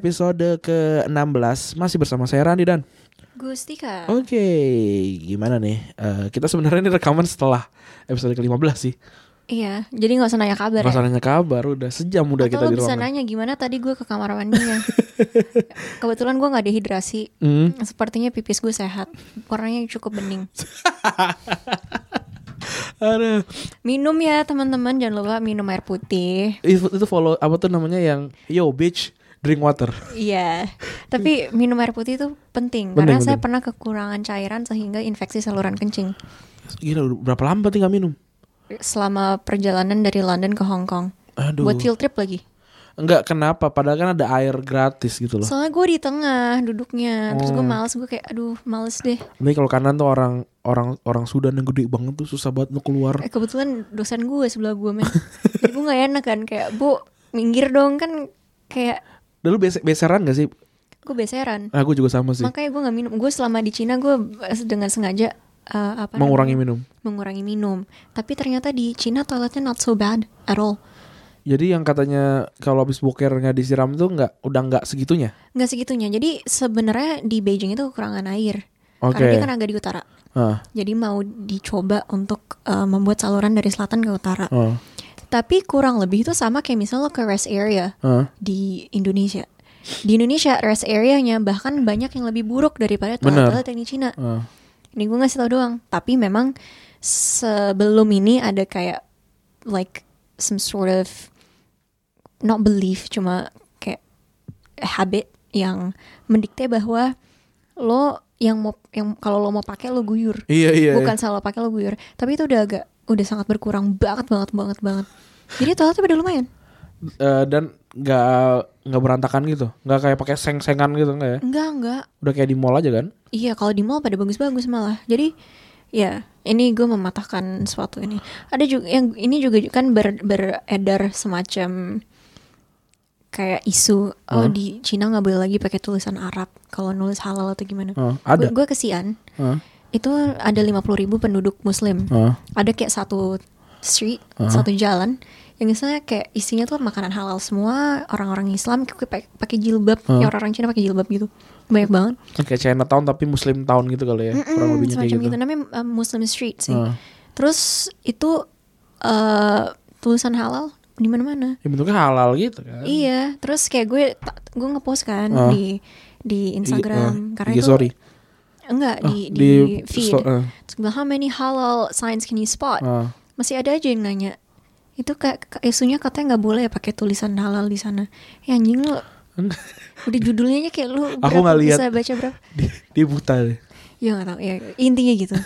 Episode ke-16 Masih bersama saya Randi dan Gustika. Oke Gimana nih Eh, Kita sebenarnya ini rekaman setelah episode ke-15 sih Iya, jadi nggak usah nanya kabar Gak ya. usah nanya kabar Udah sejam udah Atau kita di bisa ruangan nanya gimana tadi gue ke kamar mandinya. Kebetulan gue nggak dehidrasi. Hmm. Sepertinya pipis gue sehat. Warnanya cukup bening. Aduh. Minum ya teman-teman, jangan lupa minum air putih. Itu, itu follow Apa tuh namanya yang Yo bitch Drink water Iya, tapi minum air putih itu penting, Penting, karena saya penting. pernah kekurangan cairan sehingga infeksi saluran kencing Gila berapa lama berarti gak minum selama perjalanan dari London ke Hong Kong. Aduh Buat field trip lagi. Enggak kenapa Padahal kan ada air gratis gitu loh Soalnya gue di tengah duduknya, terus gue Oh. males, gue kayak aduh males deh. Tapi kalau kanan tuh orang Orang orang Sudan yang gede banget tuh Susah banget untuk keluar Eh, kebetulan dosen gue sebelah gue men jadi gue gak enak kan kayak bu minggir dong kan kayak Dulu bese- beseran gak sih? Gue beseran. Nah gue juga sama sih. Makanya gue gak minum. Gue selama di Cina gue dengan sengaja eh, apa Mengurangi namanya? minum. Mengurangi minum. Tapi ternyata di Cina toiletnya not so bad at all. Jadi yang katanya kalau habis boker nggak disiram tuh nggak udah nggak segitunya. nggak segitunya. Jadi sebenarnya di Beijing itu kekurangan air. Oke. karena dia kan agak di utara. Ah, jadi mau dicoba untuk eh, membuat saluran dari selatan ke utara. Ah, tapi kurang lebih itu sama kayak misalnya lo ke rest area ah. di Indonesia. Di Indonesia rest area-nya bahkan banyak yang lebih buruk daripada toilet-toilet yang di Cina. ah. Ini gue ngasih tau doang. Tapi memang sebelum ini ada kayak like some sort of not belief cuma kayak habit yang mendikte bahwa lo yang mau yang kalau lo mau pakai lo guyur. Iya iya. Bukan salah pakai lo guyur. Tapi itu udah agak udah sangat berkurang banget banget banget banget. Jadi toiletnya pada lumayan. Eh, dan nggak nggak berantakan gitu, nggak kayak pakai seng-sengan gitu nggak ya? Enggak, enggak. Udah kayak di mall aja kan? Iya, kalau di mall pada bagus-bagus malah. Jadi ya, ini gue mematahkan suatu ini. Ada juga yang ini juga kan ber- beredar semacam kayak isu oh Hmm. di Cina nggak boleh lagi pakai tulisan Arab kalau nulis halal atau gimana. Ah, ada. Gue kesian. Ah, Itu ada 50.000 ribu penduduk Muslim. ah. Ada kayak satu street, Uh-huh. satu jalan yang misalnya kayak isinya tuh makanan halal semua orang-orang Islam kayak pakai pakai jilbab, Uh. ya orang-orang Cina pakai jilbab gitu. Banyak banget. Kayak Chinatown tapi Muslim Town gitu kali ya, kurang Mm-mm, lebihnya kayak gitu. gitu. namanya uh, Muslim Street sih. Ah. Terus itu uh, tulisan halal di mana-mana. Ya bentuknya halal gitu kan? Iya, terus kayak gue ta- gue ngepost kan Ah. di di Instagram IG, ah, karena IG itu story. Enggak Ah, di di, feed. sto- ah, Terus bilang, how many halal signs can you spot? ah. Masih ada aja yang nanya. Itu kayak ka- isunya katanya nggak boleh ya pakai tulisan halal di sana. Ya anjing lo. Udah judulnya kayak lu Aku nggak lihat. bisa baca berapa? Dia, dia buta deh. Ya gak tau ya intinya gitu.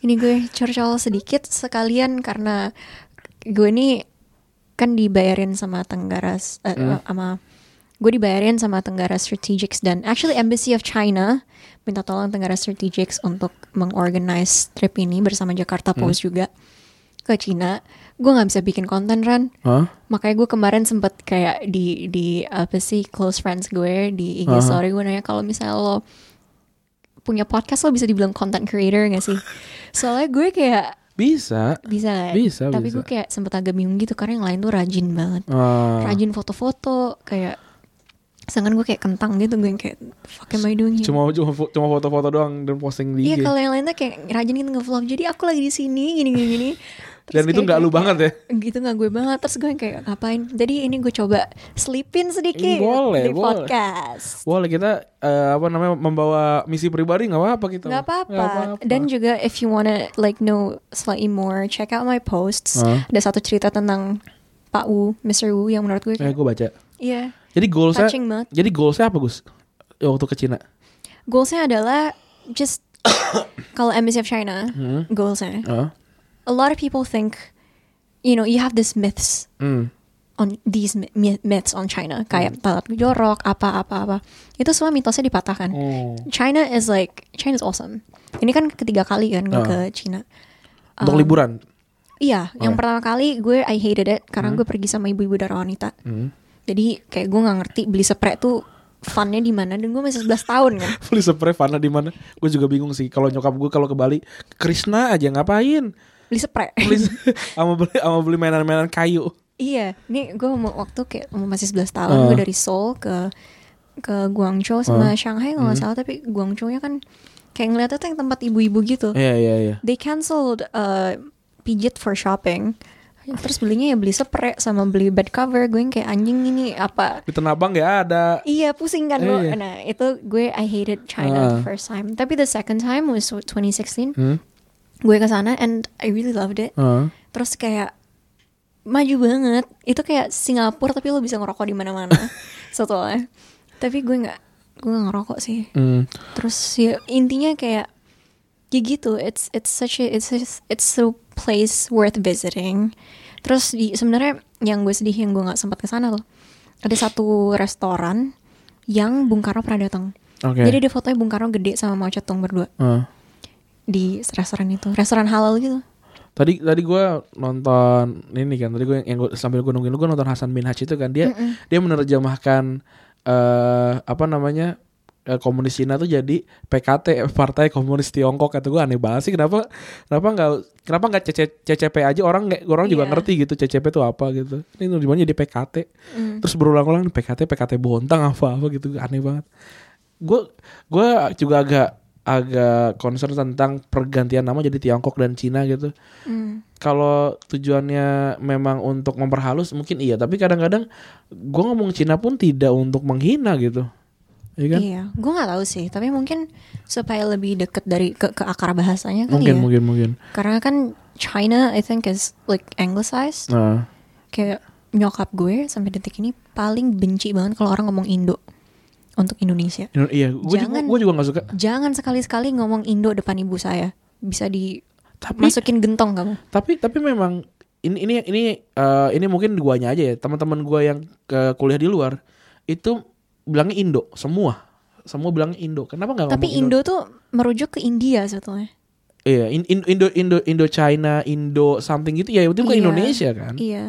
ini gue curcol sedikit sekalian karena gue ini kan dibayarin sama Tenggara eh, Hmm. sama gue dibayarin sama Tenggara Strategics dan actually Embassy of China minta tolong Tenggara Strategics untuk mengorganize trip ini bersama Jakarta Post juga ke Cina. Gue nggak bisa bikin konten Ran, Hah? makanya gue kemarin sempet kayak di di apa sih close friends gue di IG Aha. story gue nanya kalau misalnya lo punya podcast lo bisa dibilang content creator gak sih? Soalnya gue kayak Bisa. bisa? Bisa, Tapi bisa. gue kayak sempet agak bingung gitu karena yang lain tuh rajin banget. Ah. Rajin foto-foto kayak Sedangkan gue kayak kentang gitu gue yang kayak fuck am I doing here? Cuma cuma cuma foto-foto doang dan posting di Iya kalau yang lain tuh kayak rajin gitu nge-vlog Jadi aku lagi di sini gini gini gini Terus Dan itu nggak lu banget ya? Gitu nggak gue banget Terus gue yang kayak ngapain Jadi ini gue coba Selipin sedikit boleh, Di boleh. podcast Boleh kita eh, apa namanya membawa misi pribadi nggak apa-apa kita. Nggak apa-apa Dan juga if you wanna like know slightly more Check out my posts Hah? Ada satu cerita tentang Pak Wu Mr. Wu yang menurut gue Eh, kayak gue baca. Iya Jadi goalsnya, jadi goalsnya apa Gus? Ya, Waktu ke Cina. Goalsnya adalah just kalau embassy of China Hmm. goalsnya, Ah. a lot of people think, you know, you have this myths Hmm. on these my- my- myths on China kayak talat jorok apa apa apa itu semua mitosnya dipatahkan. Oh. China is like China is awesome. Ini kan ketiga kali kan gue Ah. ke China. Untuk Um, liburan. Iya, Oh, yang ya. pertama kali gue I hated it karena gue pergi sama ibu-ibu darah wanita. Hmm. Jadi kayak gue nggak ngerti beli spray tuh funnya di mana dan gue masih 11 tahun kan. Beli spray Fana di mana? Gue juga bingung sih. Kalau nyokap gue kalau ke Bali, Krishna aja ngapain? Beli spray. Beli sama beli sama beli mainan-mainan kayu. iya, ini gue waktu kayak umur masih 11 tahun Ah. gue dari Seoul ke ke Guangzhou sama Ah. Shanghai kalau nggak salah tapi Guangzhou-nya kan kayak ngeliatnya tuh yang tempat ibu-ibu gitu. Iya iya iya. They cancelled uh, pijit for shopping. Terus belinya ya beli spray sama beli bed cover. Gue yang kayak anjing ini apa? Di Tanah Abang ya ada. Iya pusing kan lo. Iya. Nah itu gue I hated China the Ah. first time. Tapi the second time was 2016. Hmm. Gue ke sana and I really loved it. Ah. Terus kayak maju banget. Itu kayak Singapura tapi lo bisa ngerokok di mana-mana. Sebetulnya. Tapi gue nggak gue nggak ngerokok sih. Hmm. Terus ya intinya kayak ya gitu. It's it's such a it's a, it's a place worth visiting. Terus di sebenarnya yang gue sedih yang gue nggak sempat ke sana loh. Ada satu restoran yang Bung Karno pernah datang. Oke. Jadi ada fotonya Bung Karno gede sama Mao Zedong berdua Ah. di restoran itu. Restoran halal gitu. Tadi tadi gue nonton ini kan tadi gue yang gua, sambil gue nungguin gue nonton Hasan Minhaj itu kan dia dia menerjemahkan eh apa namanya komunis Cina tuh jadi PKT Partai Komunis Tiongkok kata gue aneh banget sih. Kenapa kenapa nggak kenapa nggak CC CCP aja orang nggak orang juga Iya. ngerti gitu CCP itu apa gitu. Ini terjemahnya jadi PKT Mm. terus berulang-ulang PKT PKT Bontang apa apa gitu aneh banget. Gue gue juga agak agak concern tentang pergantian nama jadi Tiongkok dan Cina gitu. Mm. kalau tujuannya memang untuk memperhalus mungkin iya. Tapi kadang-kadang gue ngomong Cina pun tidak untuk menghina gitu Iya kan Iya, gue nggak tahu sih. Tapi mungkin supaya lebih deket dari ke, ke akar bahasanya kali mungkin ya. mungkin mungkin Karena kan China I think is like anglicized. nah Kayak nyokap gue sampai detik ini paling benci banget kalau orang ngomong Indo untuk Indonesia. Indo- iya gue juga gue juga nggak suka Jangan sekali-sekali ngomong Indo depan ibu saya. Bisa tapi dimasukin gentong kamu. tapi tapi memang ini ini ini eh, ini mungkin guanya aja ya teman-teman gua yang ke kuliah di luar itu bilangnya Indo semua semua bilangnya Indo kenapa nggak Tapi ngomong Indo tuh merujuk ke India sebetulnya. iya In- In- Indo Indo Indo China Indo something gitu ya itu bukan Iya. Indonesia kan Iya.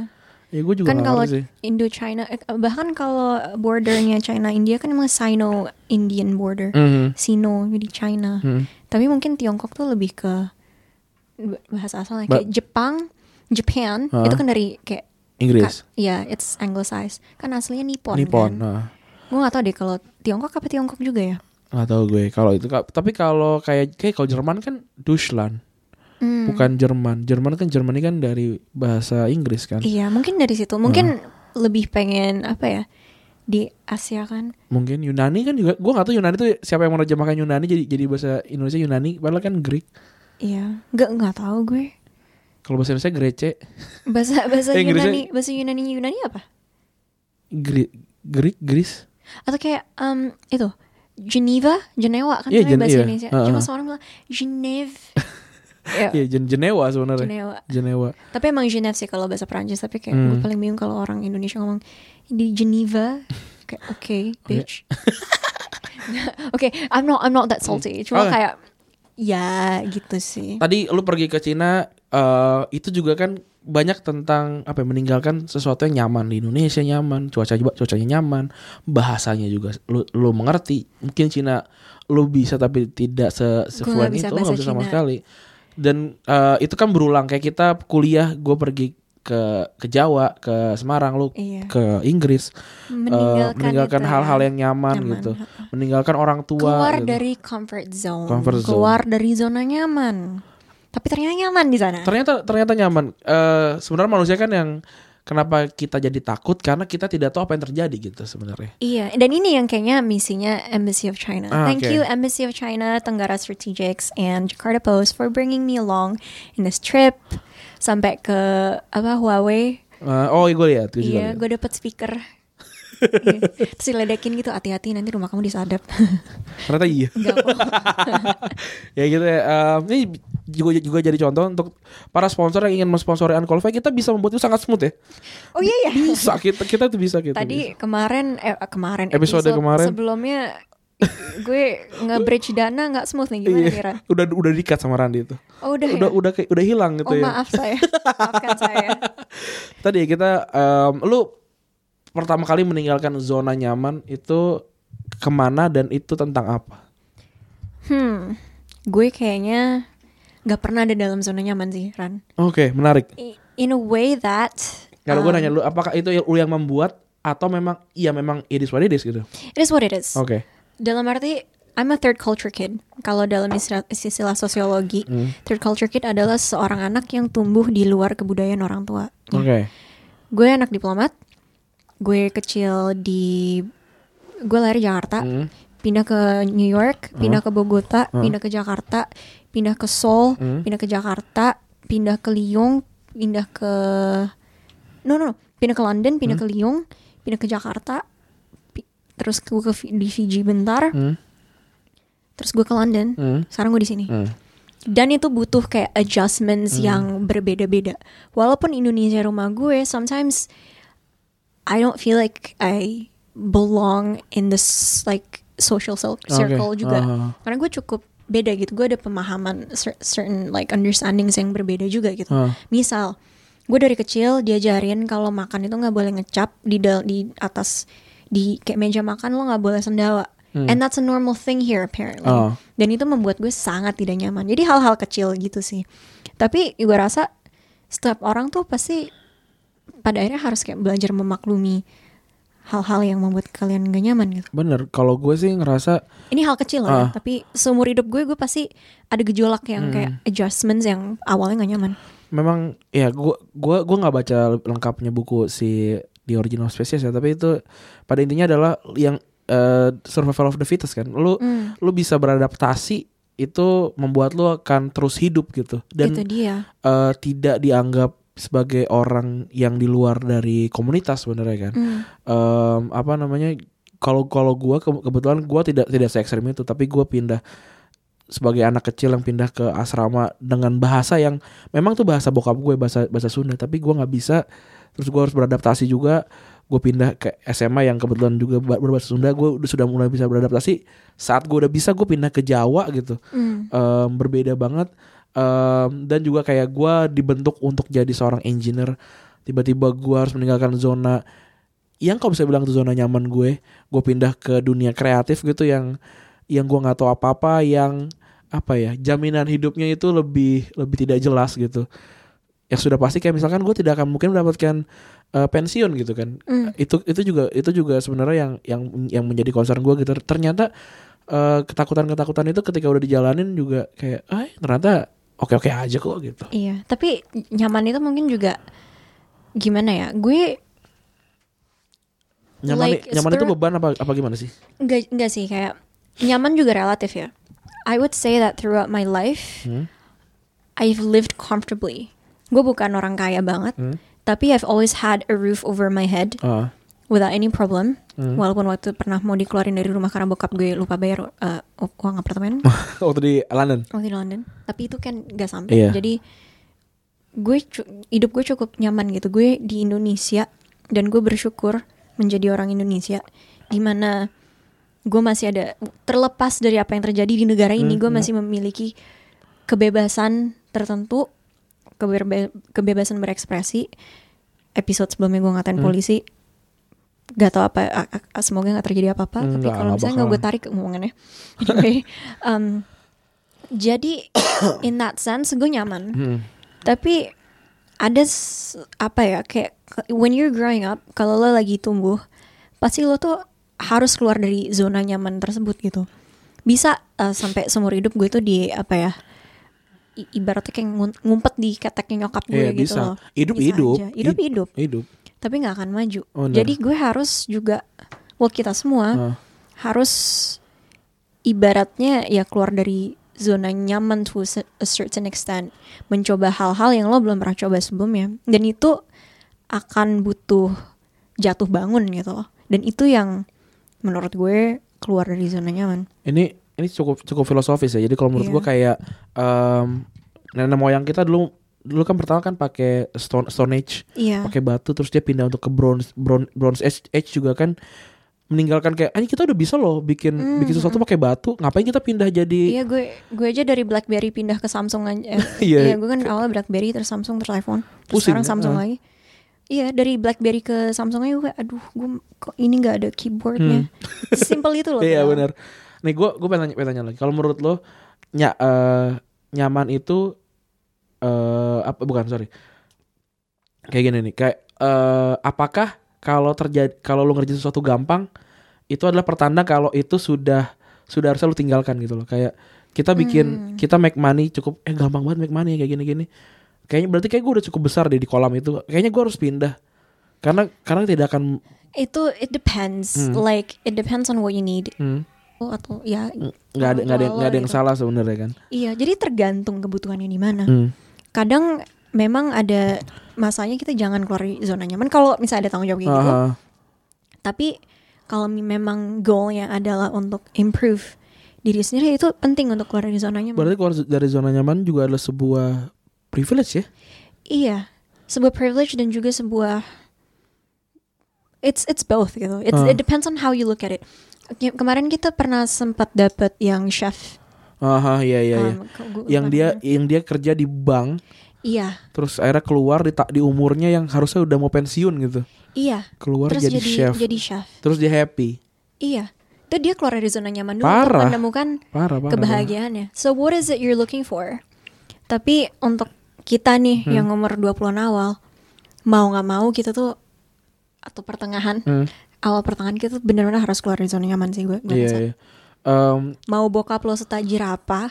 ya gue juga kan kalau Indo China eh, bahkan kalau bordernya China India kan emang Sino Indian border. Mhm. Sino jadi China. Hmm. Tapi mungkin Tiongkok tuh lebih ke bahasa asalnya kayak Jepang, Japan Hah? itu kan dari kayak Inggris Iya, it's anglicized. Kan aslinya Nippon. Nippon Kan? nah. Gue gak tahu deh kalau Tiongkok apa Tiongkok juga ya. nggak tahu gue kalau itu tapi kalau kayak kayak kalau Jerman kan Deutschland Hmm. bukan Jerman Jerman kan Jerman kan dari bahasa Inggris kan Iya, mungkin dari situ. Mungkin lebih pengen apa ya di Asia kan. mungkin Yunani kan juga gue nggak tahu Yunani tuh siapa yang menerjemahkan Yunani jadi jadi bahasa Indonesia Yunani padahal kan Greek Iya, nggak nggak tahu gue. kalau bahasa Indonesia Grece Bahasa bahasa Eh, Inggrisnya- Yunani, bahasa Yunani Yunani apa? Greek Greek Greece Atau kayak em, itu Geneva, Genewa kan Iya, namanya Gen- bahasa iya. Indonesia. Heeh. Cuma semua orang bilang Geneve. ya, Iya Gen Genewa sebenarnya Genewa. Genewa Tapi emang Genève sih kalau bahasa Perancis Tapi kayak gue Hmm. paling bingung kalau orang Indonesia ngomong Di Geneva Kayak oke bitch Oke I'm not I'm not that salty Cuma Oke. kayak Ya gitu sih tadi lu pergi ke Cina eh, itu juga kan banyak tentang apa ya, meninggalkan sesuatu yang nyaman di Indonesia nyaman cuaca juga cuacanya nyaman bahasanya juga lu lu mengerti mungkin Cina lu bisa tapi tidak se sefluent bisa itu lu bahasa bisa sama Cina. sekali dan eh, itu kan berulang kayak kita kuliah gue pergi ke ke Jawa ke Semarang lu Iya ke Inggris eh, Meninggalkan, meninggalkan itu ya. hal-hal yang nyaman, Nyaman. gitu meninggalkan orang tua Keluar gitu. dari comfort zone Comfort zone. Keluar dari zona nyaman Tapi ternyata nyaman di sana ternyata ternyata nyaman Eh sebenarnya manusia kan yang kenapa kita jadi takut karena kita tidak tahu apa yang terjadi gitu sebenarnya Iya, dan ini yang kayaknya misinya Embassy of China. Ah, Thank oke. you Embassy of China, Tenggara Strategics, and Jakarta Post for bringing me along in this trip sampai ke apa Huawei. Eh, oh gue lihat gue juga Iya, lihat. gue dapet speaker Iya. Terus diledekin gitu hati-hati nanti rumah kamu disadap. Ternyata iya. Ya gitu ya. Em, ini juga juga jadi contoh untuk para sponsor yang ingin mensponsori Unqualified kita bisa membuat itu sangat smooth ya. Oh iya ya. Bisa kita kita tuh bisa gitu. Tadi kemarin eh kemarin Episode kemarin. sebelumnya gue nge-bridge dana nggak smooth nih gimana Iya. nih Ran? Udah udah dikat sama Randi itu. Oh udah, Udah ya? udah udah hilang gitu Oh ya. maaf saya, maafkan saya. Tadi ya kita em, lu pertama kali meninggalkan zona nyaman itu ke mana dan itu tentang apa? Hmm, gue kayaknya nggak pernah ada dalam zona nyaman sih Ran. Oke, menarik. I- In a way that Kalau gue um, nanya lu apakah itu lu yang membuat atau memang iya memang it is what it is gitu. it is what it is. Oke. Dalam arti I'm a third culture kid. Kalau dalam istilah, istilah sosiologi, Hmm. third culture kid adalah seorang anak yang tumbuh di luar kebudayaan orang tua. Oke. Gue anak diplomat. Gue kecil di gue lahir Jakarta, Hmm. pindah ke New York, pindah ke Bogota, pindah ke Jakarta, pindah ke Seoul, Hmm. pindah ke Jakarta, pindah ke Lyon, pindah ke no no, no. pindah ke London, pindah Hmm. ke Lyon, pindah ke Jakarta, pi- terus gue ke di Fiji bentar, Hmm. terus gue ke London, Hmm. sekarang gue di sini. Hmm. Dan itu butuh kayak adjustments yang berbeda-beda. Walaupun Indonesia rumah gue, sometimes I don't feel like I belong in this like social cir- circle Oke. juga. Ah. Karena gue cukup beda gitu.Gue ada pemahaman cer- certain like understandings yang berbeda juga gitu. Ah. Misal, gue dari kecil diajarin kalau makan itu nggak boleh ngecap di dal- di atas di kayak meja makan lo nggak boleh sendawa. And that's a normal thing here apparently. Oh. Dan itu membuat gue sangat tidak nyaman. Jadi hal-hal kecil gitu sih. Tapi gue rasa setiap orang tuh pasti pada akhirnya harus kayak belajar memaklumi hal-hal yang membuat kalian gak nyaman gitu. Bener. Kalau gue sih ngerasa Ini hal kecil lah ya, Ah. tapi seumur hidup gue gue pasti ada gejolak yang kayak adjustments yang awalnya gak nyaman. memang ya gua gua gua nggak baca lengkapnya buku si The Original Species ya tapi itu pada intinya adalah yang eh, survival of the fittest kan lu Hmm, lu bisa beradaptasi itu membuat lu akan terus hidup gitu dan itu dia. eh, tidak dianggap sebagai orang yang di luar dari komunitas sebenarnya kan. Hmm, Em, apa namanya kalau kalau gua ke- kebetulan gua tidak tidak se ekstrem itu tapi gua pindah sebagai anak kecil yang pindah ke asrama dengan bahasa yang memang tuh bahasa bokap gue bahasa bahasa Sunda tapi gua nggak bisa. Terus gua harus beradaptasi juga. Gue pindah ke SMA yang kebetulan juga ber- berbahasa Sunda gue udah sudah mulai bisa beradaptasi. Saat gue udah bisa gue pindah ke Jawa gitu. Hmm, Em, berbeda banget Em, dan juga kayak gua dibentuk untuk jadi seorang engineer. Tiba-tiba gua harus meninggalkan zona yang kalau bisa bilang itu zona nyaman gue. Gue pindah ke dunia kreatif gitu yang yang gua nggak tahu apa-apa yang apa ya jaminan hidupnya itu lebih lebih tidak jelas gitu. Yang sudah pasti kayak misalkan gue tidak akan mungkin mendapatkan eh, pensiun gitu kan. Hmm. itu itu juga itu juga sebenarnya yang yang yang menjadi concern gue gitu. Ternyata eh, ketakutan-ketakutan itu ketika udah dijalanin juga kayak ah ternyata oke-oke aja kok gitu Iya, tapi nyaman itu mungkin juga gimana ya? Gue nyaman Like, nyaman itu beban apa apa gimana sih enggak enggak sih kayak nyaman juga relatif ya. I would say that throughout my life Hmm. I've lived comfortably. Gue bukan orang kaya banget, Hmm. tapi I've always had a roof over my head Ah, without any problem. Hmm. Walaupun waktu pernah mau dikeluarin dari rumah karena bokap gue lupa bayar uh, uang apartemen waktu di London waktu di London. Tapi itu kan gak sampai. Iya. Jadi gue hidup gue cukup nyaman gitu. Gue di Indonesia dan gue bersyukur menjadi orang Indonesia di mana gue masih ada terlepas dari apa yang terjadi di negara ini, Hmm, gue iya. masih memiliki kebebasan tertentu, kebebasan berekspresi. Episode sebelumnya gue ngatain Hmm. polisi, gak tau apa, semoga gak terjadi apa-apa. tapi Enggak, kalau misalnya nggak gue tarik omongannya. Anyway, um, jadi in that sense gue nyaman. Hmm. Tapi ada apa ya kayak when you're growing up kalau lo lagi tumbuh pasti lo tuh harus keluar dari zona nyaman tersebut gitu. Bisa uh, sampai seumur hidup gue tuh di apa ya i- ibaratnya kayak ngumpet di keteknya nyokap gue Iya, gitu bisa. loh. Hidup Bisa hidup. aja. Hidup Hid- hidup. hidup Tapi nggak akan maju. Oh. Jadi gue harus juga well kita semua Ah. harus ibaratnya ya keluar dari zona nyaman to a cer- a certain extent mencoba hal-hal yang lo belum pernah coba sebelumnya dan itu akan butuh jatuh bangun gitu loh Dan itu yang menurut gue keluar dari zona nyaman. Ini ini cukup cukup filosofis ya. Jadi kalau menurut Iya. gua kayak em, nenek moyang kita dulu dulu kan pertama kan pakai stone stone age, Iya. pakai batu terus dia pindah untuk ke bronze bronze, bronze age, age juga kan meninggalkan kayak anjing kita udah bisa loh bikin Hmm, bikin sesuatu pakai batu, ngapain kita pindah jadi Iya gue gue aja dari BlackBerry pindah ke Samsung aja. Eh, Iya. Iya gue kan awalnya BlackBerry terus Samsung terus iPhone. Terus Pusing, sekarang Samsung ah. lagi. Iya dari BlackBerry ke Samsung aja gue aduh gue kok ini nggak ada keyboardnya. Simple itu loh. Hmm. Iya padahal. benar. Nih gue gue pengen tanya, pengen tanya lagi. Kalau menurut lo ny eh, nyaman itu eh apa bukan sorry. Kayak gini nih. Kayak eh apakah kalau terjadi kalau lo ngerjain sesuatu gampang itu adalah pertanda kalau itu sudah sudah harusnya lo tinggalkan gitu loh. Kayak kita bikin Hmm. kita make money cukup eh gampang banget make money kayak gini-gini. Kayaknya berarti kayak gue udah cukup besar deh di kolam itu. Kayaknya gue harus pindah. Karena karena tidak akan Itu it depends. Hmm. Like it depends on what you need. hmm, Oh, atau ya nggak ada nggak ada nggak ada yang Gitu. salah sebenarnya kan. iya jadi tergantung kebutuhannya di mana. Hmm. Kadang memang ada masanya kita jangan keluar dari zona nyaman kalau misalnya ada tanggung jawab kayak gitu. Aha. Tapi kalau memang goalnya adalah untuk improve diri sendiri itu penting untuk keluar dari zona nyaman. Berarti keluar dari zona nyaman juga adalah sebuah privilege ya? Iya, sebuah privilege dan juga sebuah it's it's both gitu. It's, Ah. It depends on how you look at it. Ke- Kemarin kita pernah sempat dapat yang chef. Aha, iya iya iya. um, Yang dia yang dia kerja di bank, Iya, terus akhirnya keluar di di umurnya yang harusnya udah mau pensiun gitu. iya. Keluar Terus jadi, jadi chef. jadi chef. Terus dia happy. Iya. Itu dia keluar dari zona nyaman dulu Parah. untuk menemukan Parah parah. kebahagiaannya. So what is it you're looking for? Tapi untuk kita nih Hmm. yang umur 20-an awal, mau nggak mau kita tuh atau pertengahan, Hmm, awal pertengahan kita tuh benar-benar harus keluar dari zona nyaman sih gue. Iya iya. Em, Mau bokap lo setajir apa,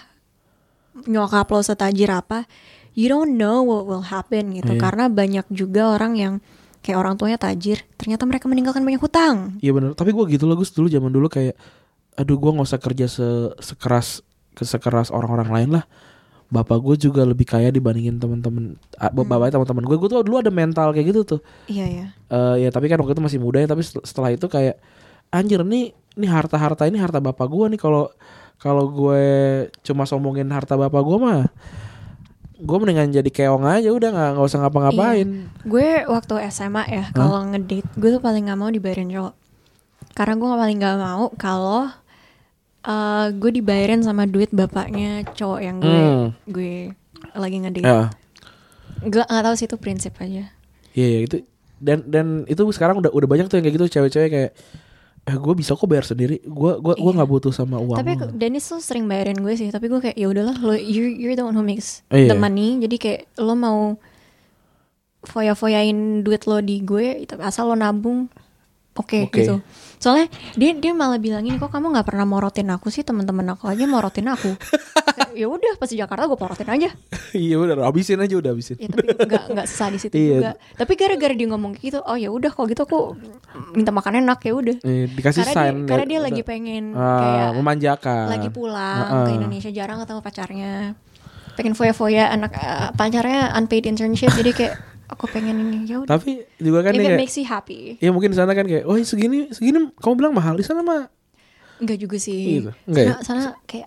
nyokap lo setajir apa, you don't know what will happen gitu. Iya. Karena banyak juga orang yang kayak orang tuanya tajir, ternyata mereka meninggalkan banyak hutang. Iya benar. Tapi gue gitu loh Gus dulu zaman dulu kayak, aduh gue nggak usah kerja se sekeras sekeras orang-orang lain lah. Bapak gue juga lebih kaya dibandingin teman-teman, Hmm. bapaknya teman-teman gue. Gue tuh dulu ada mental kayak gitu tuh. Iya ya. Eh ya tapi kan waktu itu masih muda ya tapi set- setelah itu kayak anjir nih nih harta harta ini harta bapak gua nih kalau kalau gue cuma sombongin harta bapak gua mah gue mendingan jadi keong aja udah nggak nggak usah ngapa-ngapain Gue waktu SMA ya kalau ngedate gue tuh paling nggak mau dibayarin cowok. Karena gue paling nggak mau kalau eh, gue dibayarin sama duit bapaknya cowok yang gue Hmm. gue lagi ngedate. ya Gue nggak tahu sih itu prinsip aja. iya iya, itu dan dan itu sekarang udah udah banyak tuh yang kayak gitu cewek-cewek kayak eh gue bisa kok bayar sendiri gue gua gua Iya. nggak butuh sama uang Tapi lo." Dennis tuh sering bayarin gue sih. Tapi gue kayak ya udahlah lo you're, you're the one who makes Iya. the money. Jadi kayak lo mau foya-foyain duit lo di gue, itu asal lo nabung, oke Oke. gitu. Soalnya dia dia malah bilangin kok kamu nggak pernah morotin aku sih teman-teman aku aja morotin aku. ya udah pas di Jakarta gue porotin aja. iya udah habisin aja udah habisin Ya tapi nggak nggak susah di situ Iya. juga. Tapi gara-gara dia ngomong gitu, oh ya udah kalau gitu aku minta makan enak ya udah. Eh, dikasih Karena sign dia, karena dia ya, lagi pengen Ah, kayak memanjakan lagi pulang Ah, ke ah. Indonesia jarang ketemu pacarnya pengen foya-foya anak eh, pacarnya unpaid internship jadi kayak aku pengen ini ya udah tapi juga kan if kayak makes you happy Ya mungkin di sana kan kayak, oh segini segini kamu bilang mahal di sana mah. enggak juga sih Gitu. Enggak ya? sana, sana kayak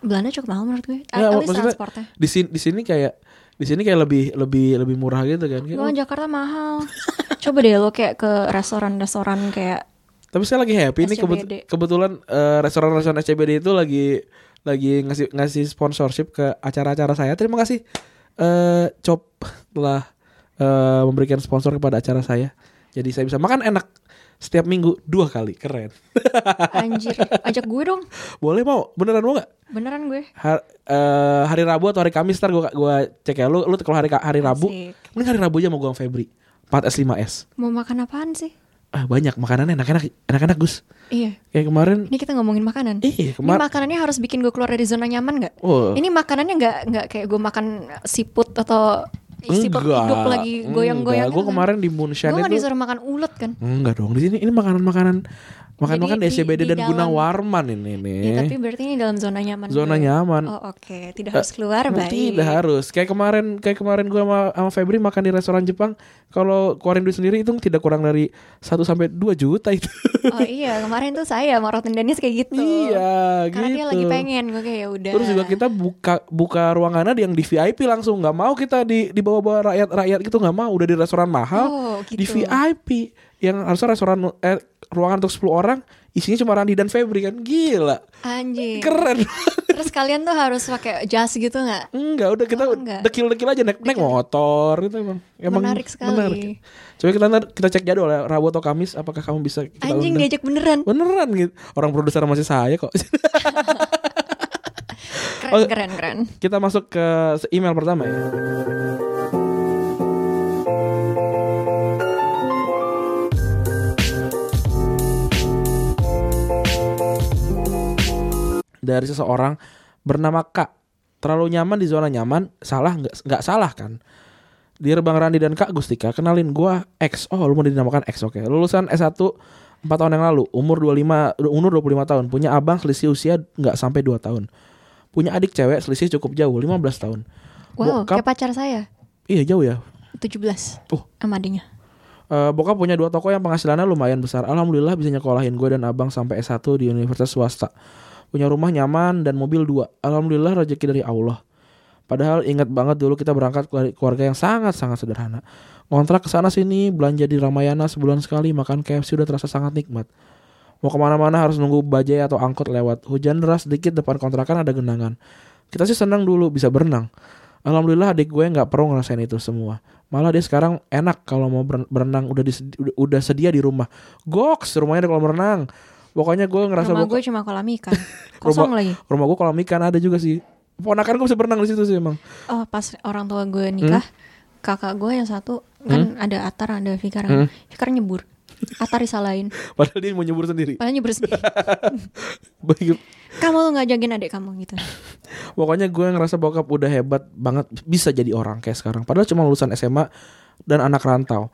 Belanda cukup mahal menurut gue Ya, transportnya di sini di sini kayak di sini kayak lebih lebih lebih murah gitu kan. Kayak, Gue oh, Jakarta mahal coba deh lo kayak ke restoran-restoran kayak tapi saya lagi happy nih kebet- SCBD. kebetulan eh, restoran-restoran SCBD itu lagi lagi ngasih ngasih sponsorship ke acara-acara saya. Terima kasih eh Cop telah eh, memberikan sponsor kepada acara saya. Jadi saya bisa makan enak setiap minggu dua kali. Keren. anjir ajak gue dong Boleh mau? Beneran mau nggak? beneran gue Har- eh, hari Rabu atau hari Kamis ntar gua gua cek ya lu lu kalau hari hari Rabu Asik. mending hari Rabu aja mau gua sama Febri 4S 5S mau makan apaan sih ah banyak makanan enak-enak enak-enak Gus iya kayak kemarin ini kita ngomongin makanan iya Ini kemarin makanannya harus bikin gue keluar dari zona nyaman nggak? oh Ini makanannya nggak nggak kayak gue makan siput atau siput hidup lagi goyang-goyang. gue kemarin di Moonshine Gue itu disuruh makan ulet kan? enggak dong di sini ini makanan-makanan Makan-makan di- SCBD di dan dalam- Gunawarman ini nih. Ya, tapi berarti ini dalam zona nyaman. Zona gue. nyaman. Oh oke, tidak harus keluar Nah, baik. Tidak harus. Kayak kemarin kayak kemarin gue sama, sama Febri makan di restoran Jepang, kalau keluarin duit sendiri itu tidak kurang dari 1 sampai 2 juta itu. Oh iya, kemarin tuh saya sama Rotten Dennis kayak gitu. iya, Karena gitu. dia lagi pengen, gue kayak ya udah. Terus juga kita buka buka ruangannya yang di VIP langsung nggak mau kita di di bawah-bawah rakyat-rakyat gitu nggak mau udah di restoran mahal Oh, di gitu. VIP yang harusnya restoran eh, ruangan untuk 10 orang isinya cuma Randi dan Febri kan gila Anjing. keren Terus kalian tuh harus pakai jas gitu nggak? enggak udah kita Oh, enggak. dekil-dekil aja naik naik motor gitu emang emang Menarik sekali. coba kita kita cek jadwal ya Rabu atau Kamis apakah kamu bisa kita Anjing undang? diajak beneran. beneran gitu orang produser masih saya kok Keren, Oh. keren, keren. kita masuk ke email pertama ya dari seseorang bernama Kak terlalu nyaman di zona nyaman salah nggak nggak salah kan Dear Bang Randi dan Kak Gustika kenalin gua X oh lu mau dinamakan X oke lulusan S1 4 tahun yang lalu umur 25 umur 25 tahun punya abang selisih usia nggak sampai 2 tahun punya adik cewek selisih cukup jauh 15 tahun Wow, Bokap- kayak pacar saya. iya jauh ya 17. Oh. Sama adiknya. Eh, bokap punya dua toko yang penghasilannya lumayan besar. Alhamdulillah bisa nyekolahin gue dan abang sampai S1 di universitas swasta. Punya rumah nyaman dan mobil dua. Alhamdulillah rezeki dari Allah. Padahal ingat banget dulu kita berangkat keluarga yang sangat-sangat sederhana. Ngontrak ke sana sini, belanja di Ramayana sebulan sekali, makan KFC udah terasa sangat nikmat. Mau ke mana-mana harus nunggu bajai atau angkot lewat. Hujan deras sedikit depan kontrakan ada genangan. Kita sih senang dulu bisa berenang. Alhamdulillah adik gue nggak perlu ngerasain itu semua. Malah dia sekarang enak kalau mau beren- berenang udah udah, udah sedia di rumah. Goks rumahnya ada kolam renang. Pokoknya gue ngerasa Rumah gue cuma kolam ikan. Kosong lagi. rumah gue kolam ikan ada juga sih. Ponakan gue bisa berenang di situ sih emang. Oh, pas orang tua gue nikah, kakak gue yang satu kan ada Atar, ada Fikar. Hmm. Fikar nyebur. Atar disalahin. Padahal dia mau nyebur sendiri. Padahal nyebur sendiri. Kamu tuh nggak jagain adik kamu gitu. Pokoknya gue ngerasa bokap udah hebat banget bisa jadi orang kayak sekarang. Padahal cuma lulusan SMA dan anak rantau.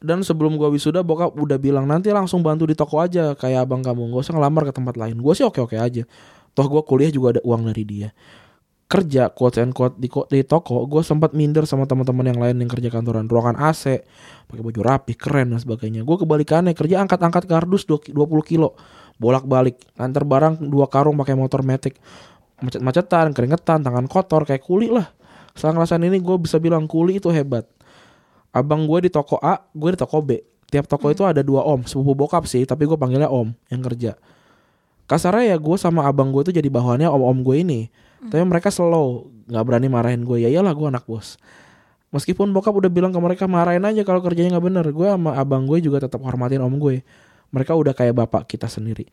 Dan sebelum gue wisuda bokap udah bilang nanti langsung bantu di toko aja kayak abang kamu. Gak usah ngelamar ke tempat lain. Gue sih oke-oke aja. Toh gue kuliah juga ada uang dari dia. Kerja quote and quote di, di toko gue sempat minder sama teman-teman yang lain yang kerja kantoran ruangan AC pakai baju rapi keren dan sebagainya gue kebalikannya kerja angkat-angkat kardus 20 kilo bolak-balik nganter barang dua karung pakai motor metik macet-macetan, keringetan, tangan kotor kayak kuli lah. Setelah ngerasain ini gue bisa bilang kuli itu hebat. Abang gue di toko A, gue di toko B. Tiap toko itu ada dua om, sepupu bokap sih, tapi gue panggilnya om yang kerja. Kasarnya ya gue sama abang gue itu jadi bawahannya om-om gue ini. Tapi mereka slow, nggak berani marahin gue. Ya iyalah gue anak bos. Meskipun bokap udah bilang ke mereka marahin aja kalau kerjanya nggak bener. Gue sama abang gue juga tetap hormatin om gue. Mereka udah kayak bapak kita sendiri.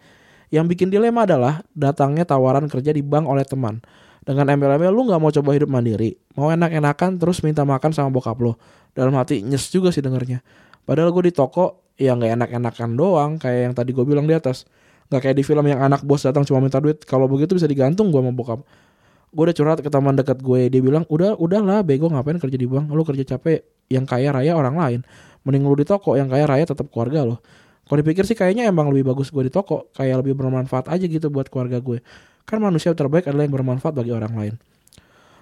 Yang bikin dilema adalah datangnya tawaran kerja di bank oleh teman. Dengan embel-embel lu nggak mau coba hidup mandiri, mau enak-enakan terus minta makan sama bokap lo. Dalam hati nyes juga sih dengernya. Padahal gue di toko ya nggak enak-enakan doang kayak yang tadi gue bilang di atas. Nggak kayak di film yang anak bos datang cuma minta duit. Kalau begitu bisa digantung gue sama bokap. Gue udah curhat ke teman dekat gue, dia bilang udah udahlah bego ngapain kerja di bank, lu kerja capek yang kaya raya orang lain. Mending lu di toko yang kaya raya tetap keluarga lo. Kalau dipikir sih kayaknya emang lebih bagus gue di toko, kayak lebih bermanfaat aja gitu buat keluarga gue. Kan manusia terbaik adalah yang bermanfaat bagi orang lain.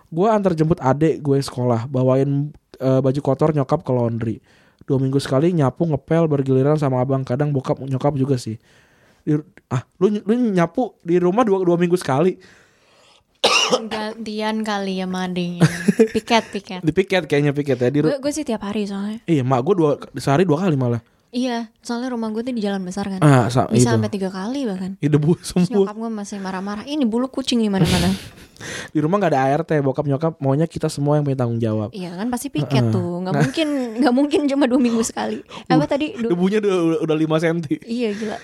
Gue antar jemput adik gue sekolah, bawain eh, baju kotor nyokap ke laundry. Dua minggu sekali nyapu ngepel bergiliran sama abang, kadang bokap nyokap juga sih. Di, ah, lu, lu nyapu di rumah dua, dua minggu sekali. Gantian kali ya mading. Piket, piket. Di piket kayaknya piket ya. Di, gue sih tiap hari soalnya. iya, mak gue dua, sehari dua kali malah. Iya, soalnya rumah gue tuh di jalan besar kan. Ah, sa- Bisa itu. sampai tiga kali bahkan. Ide bu Terus semua. nyokap gue masih marah-marah. Ini bulu kucing di mana-mana. Di rumah nggak ada ART, bokap nyokap maunya kita semua yang punya tanggung jawab. Iya kan pasti piket Heeh. tuh. Nggak Nah. mungkin nggak mungkin cuma dua minggu sekali. Apa tadi? Du- Debunya udah, udah 5 cm. iya gila.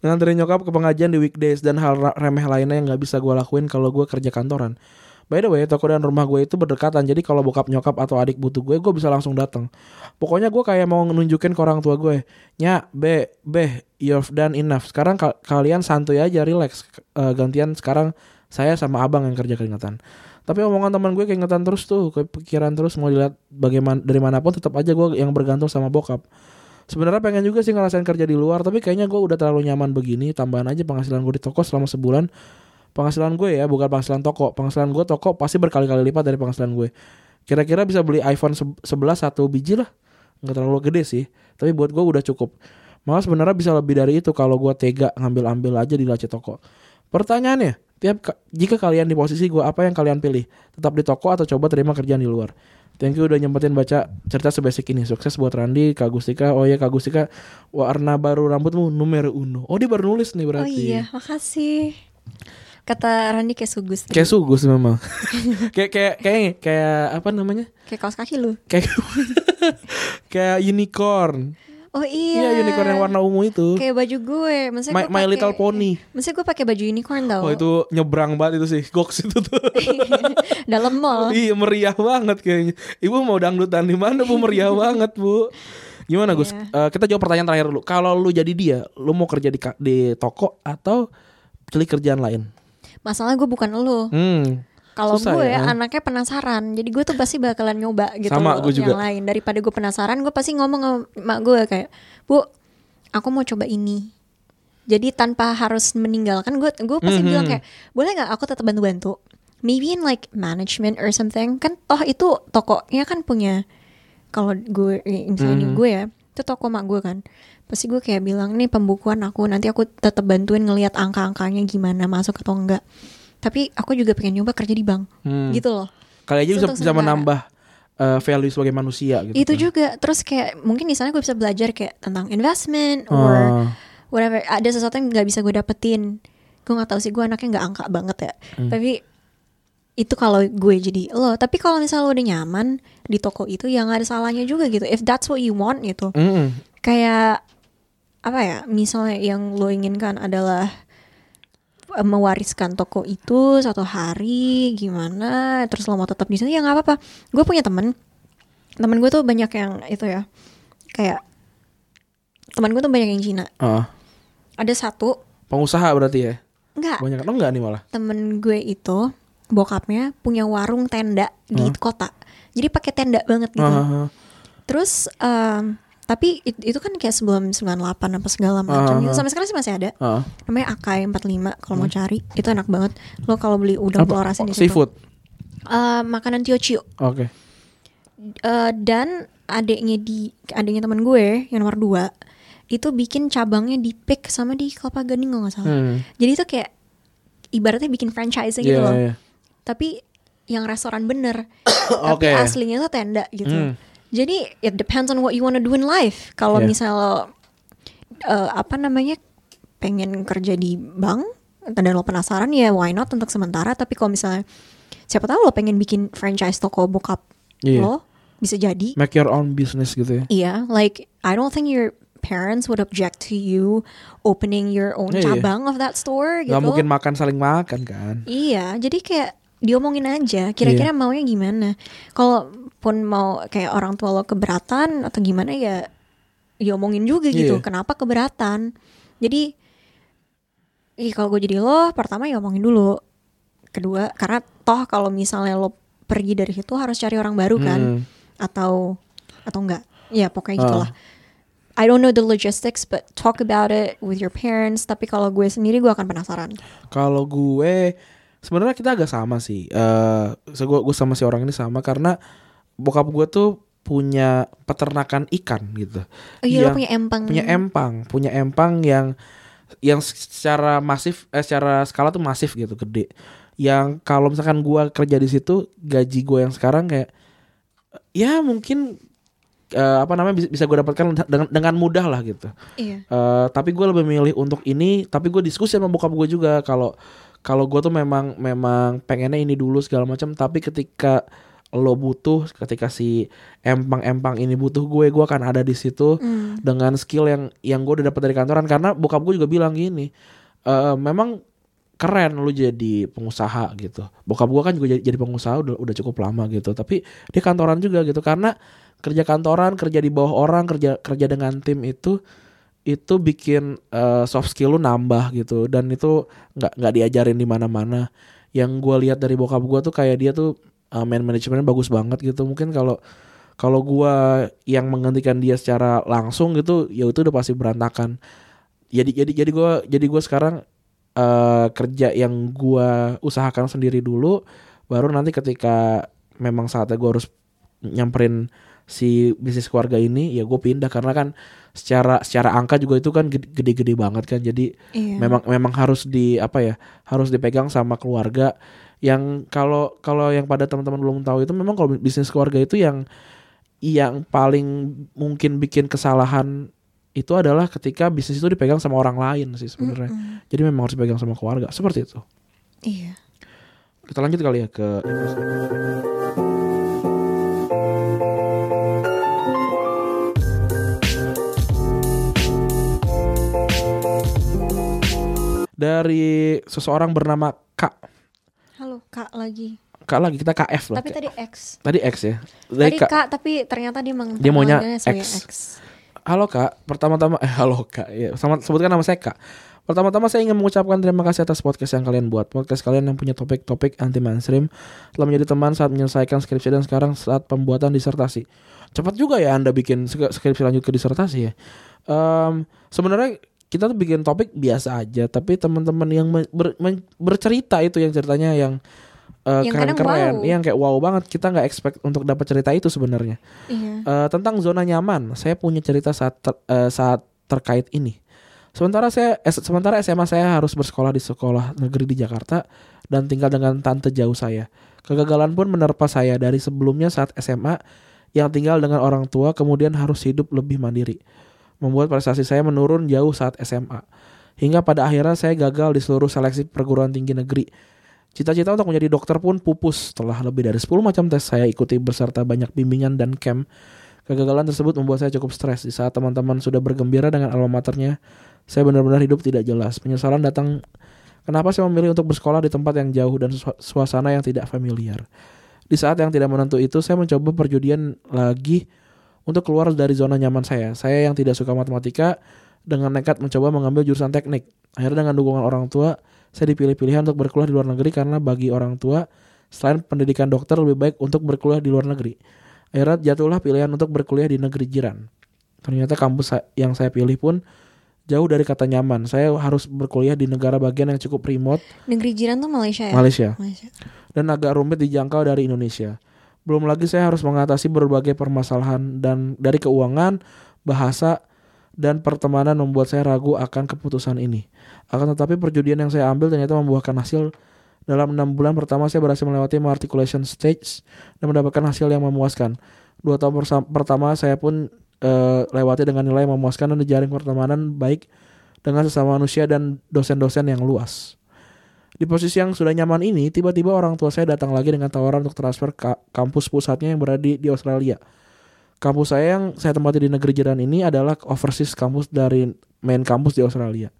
Nganterin nyokap ke pengajian di weekdays dan hal remeh lainnya yang nggak bisa gue lakuin kalau gue kerja kantoran. By the way, toko dan rumah gue itu berdekatan. Jadi kalau bokap nyokap atau adik butuh gue, gue bisa langsung datang. Pokoknya gue kayak mau nunjukin ke orang tua gue, nya, be, be, you've done enough. Sekarang ka- kalian santuy aja, relax. Eh, gantian sekarang saya sama abang yang kerja keringetan. Tapi omongan teman gue keingetan terus tuh, kepikiran terus mau dilihat bagaimana dari mana pun tetap aja gue yang bergantung sama bokap. sebenarnya pengen juga sih ngerasain kerja di luar tapi kayaknya gue udah terlalu nyaman begini tambahan aja penghasilan gue di toko selama sebulan penghasilan gue ya bukan penghasilan toko penghasilan gue toko pasti berkali-kali lipat dari penghasilan gue kira-kira bisa beli iPhone se- 11 satu biji lah nggak terlalu gede sih tapi buat gue udah cukup malah sebenarnya bisa lebih dari itu kalau gue tega ngambil-ambil aja di laci toko pertanyaannya tiap ka- jika kalian di posisi gue apa yang kalian pilih tetap di toko atau coba terima kerjaan di luar Thank you udah nyempetin baca cerita sebasic ini. Sukses buat Randi, Kak Gustika. Oh ya Kak Gustika, warna baru rambutmu numero uno. Oh dia baru nulis nih Oh berarti. iya, makasih. Kata Randi kayak sugus. Kayak sugus memang. kayak kayak kayak kayak apa namanya? Kayak kaos kaki lu. Kayak kayak unicorn. Oh Iya, iya. unicorn yang warna ungu itu. Kayak baju gue. Maksudnya My, gue My pakai- Little Pony. Maksudnya gue pakai baju unicorn tau. Oh itu nyebrang banget itu sih. Goks itu tuh. Dalam mall. iya meriah banget kayaknya. Ibu mau dangdutan di mana Bu meriah banget Bu. Gimana Gus? Eh, kita jawab pertanyaan terakhir dulu. Kalau lu jadi dia, lu mau kerja di di toko atau pilih kerjaan lain? Masalah gue bukan lu. Hmm. Kalau gue ya. anaknya penasaran, jadi gue tuh pasti bakalan nyoba gitu Sama, loh, gue juga. yang lain. Daripada gue penasaran, gue pasti ngomong sama mak gue kayak, bu, aku mau coba ini. Jadi tanpa harus meninggalkan gue, gue pasti Mhm. bilang kayak, boleh nggak aku tetap bantu-bantu? Maybe in like management or something. Kan toh itu tokonya kan punya, kalau gue misalnya Mhm. gue ya, itu toko mak gue kan. Pasti gue kayak bilang nih pembukuan aku nanti aku tetap bantuin ngelihat angka-angkanya gimana masuk atau enggak. Tapi aku juga pengen nyoba kerja di bank Hmm. gitu loh. Kali aja bisa, bisa menambah eh, value sebagai manusia gitu. Itu kan. juga terus kayak mungkin di sana gue bisa belajar kayak tentang investment or Ah. whatever. Ada sesuatu yang nggak bisa gue dapetin. Gue nggak tahu sih gue anaknya nggak angka banget ya. Hmm. Tapi itu kalau gue jadi lo. Tapi kalau misalnya lo udah nyaman di toko itu ya nggak ada salahnya juga gitu. If that's what you want gitu. Mm-mm. Kayak apa ya? Misalnya yang lo inginkan adalah eh, mewariskan toko itu satu hari gimana terus lo mau tetap di sini ya nggak apa-apa gue punya temen temen gue tuh banyak yang itu ya kayak temen gue tuh banyak yang Cina Ah. ada satu Pengusaha berarti ya? nggak Banyak oh enggak nih malah. temen gue itu bokapnya punya warung tenda di kota jadi pakai tenda banget gitu Ah, ah, terus em, tapi it- itu kan kayak sebelum 98 apa segala macam gitu. ah. sampai sekarang sih masih ada ah. namanya Akai 45 kalau mau cari itu enak banget lo kalau beli udang Apa? telur asin Oh, di situ Seafood. Eh, makanan Teochew Oke. Eh, dan adiknya di adiknya teman gue yang nomor dua itu bikin cabangnya di Pik sama di Kelapa Gading kalau nggak salah Hmm. jadi itu kayak ibaratnya bikin franchising gitu Iya, loh iya. tapi yang restoran bener tapi aslinya tuh tenda gitu Hmm. Jadi it depends on what you wanna do in life kalau misalnya lo, eh, apa namanya pengen kerja di bank dan lo penasaran ya why not untuk sementara tapi kalau misalnya siapa tahu lo pengen bikin franchise toko bokap Iya. lo bisa jadi Make your own business gitu ya. iya like I don't think your parents would object to you opening your own Iya, iya. cabang of that store gitu Gak mungkin makan saling makan kan. Iya, jadi kayak diomongin aja. Kira-kira Iya. maunya gimana? Kalau pun mau kayak orang tua lo keberatan atau gimana ya, diomongin juga gitu. Iya. Kenapa keberatan? Jadi, ih kalau gue jadi lo, pertama ya omongin dulu. Kedua, karena toh kalau misalnya lo pergi dari situ harus cari orang baru kan, Hmm. atau atau enggak? Ya pokoknya Ah. gitulah. I don't know the logistics, but talk about it with your parents. Tapi kalau gue sendiri, gue akan penasaran. Kalau gue sebenarnya kita agak sama sih. Eh, so gue gue sama si orang ini sama karena bokap gue tuh punya peternakan ikan gitu. Oh iya, lo Yang- punya empang. punya empang, punya empang yang yang secara masif eh secara skala tuh masif gitu, gede. Yang kalau misalkan gua kerja di situ, gaji gue yang sekarang kayak ya mungkin eh, apa namanya bisa, bisa gue dapatkan dengan dengan mudah lah gitu. Iya. Eh, tapi gue lebih memilih untuk ini tapi gue diskusi sama bokap gue juga kalau kalau gue tuh memang memang pengennya ini dulu segala macam tapi ketika lo butuh ketika si empang-empang ini butuh gue gue akan ada di situ Hmm. dengan skill yang yang gue udah dapat dari kantoran. Karena bokap gue juga bilang gini eh memang keren lu jadi pengusaha gitu. Bokap gue kan juga jadi, jadi pengusaha udah udah cukup lama gitu. Tapi dia kantoran juga gitu. Karena kerja kantoran kerja di bawah orang kerja kerja dengan tim itu itu bikin eh, soft skill lu nambah gitu. Dan itu nggak nggak diajarin di mana-mana. Yang gue lihat dari bokap gue tuh kayak dia tuh uh, man manajemennya bagus banget gitu. Mungkin kalau kalau gua yang menggantikan dia secara langsung gitu ya itu udah pasti berantakan. Jadi jadi jadi gua jadi gua sekarang eh kerja yang gua usahakan sendiri dulu baru nanti ketika memang saatnya gua harus nyamperin si bisnis keluarga ini ya gue pindah. Karena kan secara secara angka juga itu kan gede- gede-gede banget kan jadi Iya. memang memang harus di apa ya harus dipegang sama keluarga yang kalau kalau yang pada teman-teman belum tahu itu memang kalau bisnis keluarga itu yang yang paling mungkin bikin kesalahan itu adalah ketika bisnis itu dipegang sama orang lain sih sebenarnya Mm-mm. jadi memang harus dipegang sama keluarga seperti itu Iya. kita lanjut kali ya ke dari seseorang bernama Kak Halo Kak lagi. Kak lagi kita KF lah. Tapi tadi X. Tadi X ya. Dari Tadi Kak. Kak tapi ternyata dia meng Dia maunya sebagai X. Halo Kak, pertama-tama eh halo Kak. Ya, sama sebutkan nama saya Kak. Pertama-tama saya ingin mengucapkan terima kasih atas podcast yang kalian buat. Podcast kalian yang punya topik-topik anti mainstream telah menjadi teman saat menyelesaikan skripsi dan sekarang saat pembuatan disertasi. Cepat juga ya Anda bikin sk- skripsi lanjut ke disertasi ya. Em, sebenarnya kita tuh bikin topik biasa aja, tapi teman-teman yang ber- men- bercerita itu yang ceritanya yang eh, Yang keren-keren, wow. yang kayak wow banget. Kita nggak expect untuk dapat cerita itu sebenarnya. Iya. Eh, tentang zona nyaman, saya punya cerita saat ter- eh, saat terkait ini. Sementara saya es- sementara SMA saya harus bersekolah di sekolah negeri di Jakarta dan tinggal dengan tante jauh saya. Kegagalan pun menerpa saya dari sebelumnya saat SMA yang tinggal dengan orang tua kemudian harus hidup lebih mandiri. Membuat prestasi saya menurun jauh saat SMA. Hingga pada akhirnya saya gagal di seluruh seleksi perguruan tinggi negeri. Cita-cita untuk menjadi dokter pun pupus setelah lebih dari 10 macam tes saya ikuti beserta banyak bimbingan dan camp. Kegagalan tersebut membuat saya cukup stres di saat teman-teman sudah bergembira dengan alma maternya. Saya benar-benar hidup tidak jelas. Penyesalan datang kenapa saya memilih untuk bersekolah di tempat yang jauh dan sua- suasana yang tidak familiar. Di saat yang tidak menentu itu saya mencoba perjudian lagi untuk keluar dari zona nyaman saya. Saya yang tidak suka matematika dengan nekat mencoba mengambil jurusan teknik. Akhirnya dengan dukungan orang tua, saya dipilih pilihan untuk berkuliah di luar negeri karena bagi orang tua selain pendidikan dokter lebih baik untuk berkuliah di luar negeri. Akhirnya jatuhlah pilihan untuk berkuliah di negeri jiran. Ternyata kampus yang saya pilih pun jauh dari kata nyaman. Saya harus berkuliah di negara bagian yang cukup remote, Negeri jiran tuh Malaysia ya? Malaysia, Malaysia. dan agak rumit dijangkau dari Indonesia. Belum lagi saya harus mengatasi berbagai permasalahan dan dari keuangan, bahasa, dan pertemanan membuat saya ragu akan keputusan ini. Akan tetapi perjudian yang saya ambil ternyata membuahkan hasil. Dalam enam bulan pertama saya berhasil melewati articulation stage dan mendapatkan hasil yang memuaskan. Dua tahun pertama saya pun eh, lewati dengan nilai yang memuaskan dan dijaring pertemanan baik dengan sesama manusia dan dosen-dosen yang luas. Di posisi yang sudah nyaman ini, tiba-tiba orang tua saya datang lagi dengan tawaran untuk transfer ke kampus pusatnya yang berada di, di Australia. Kampus saya yang saya tempati di negeri jiran ini adalah overseas kampus dari main kampus di Australia.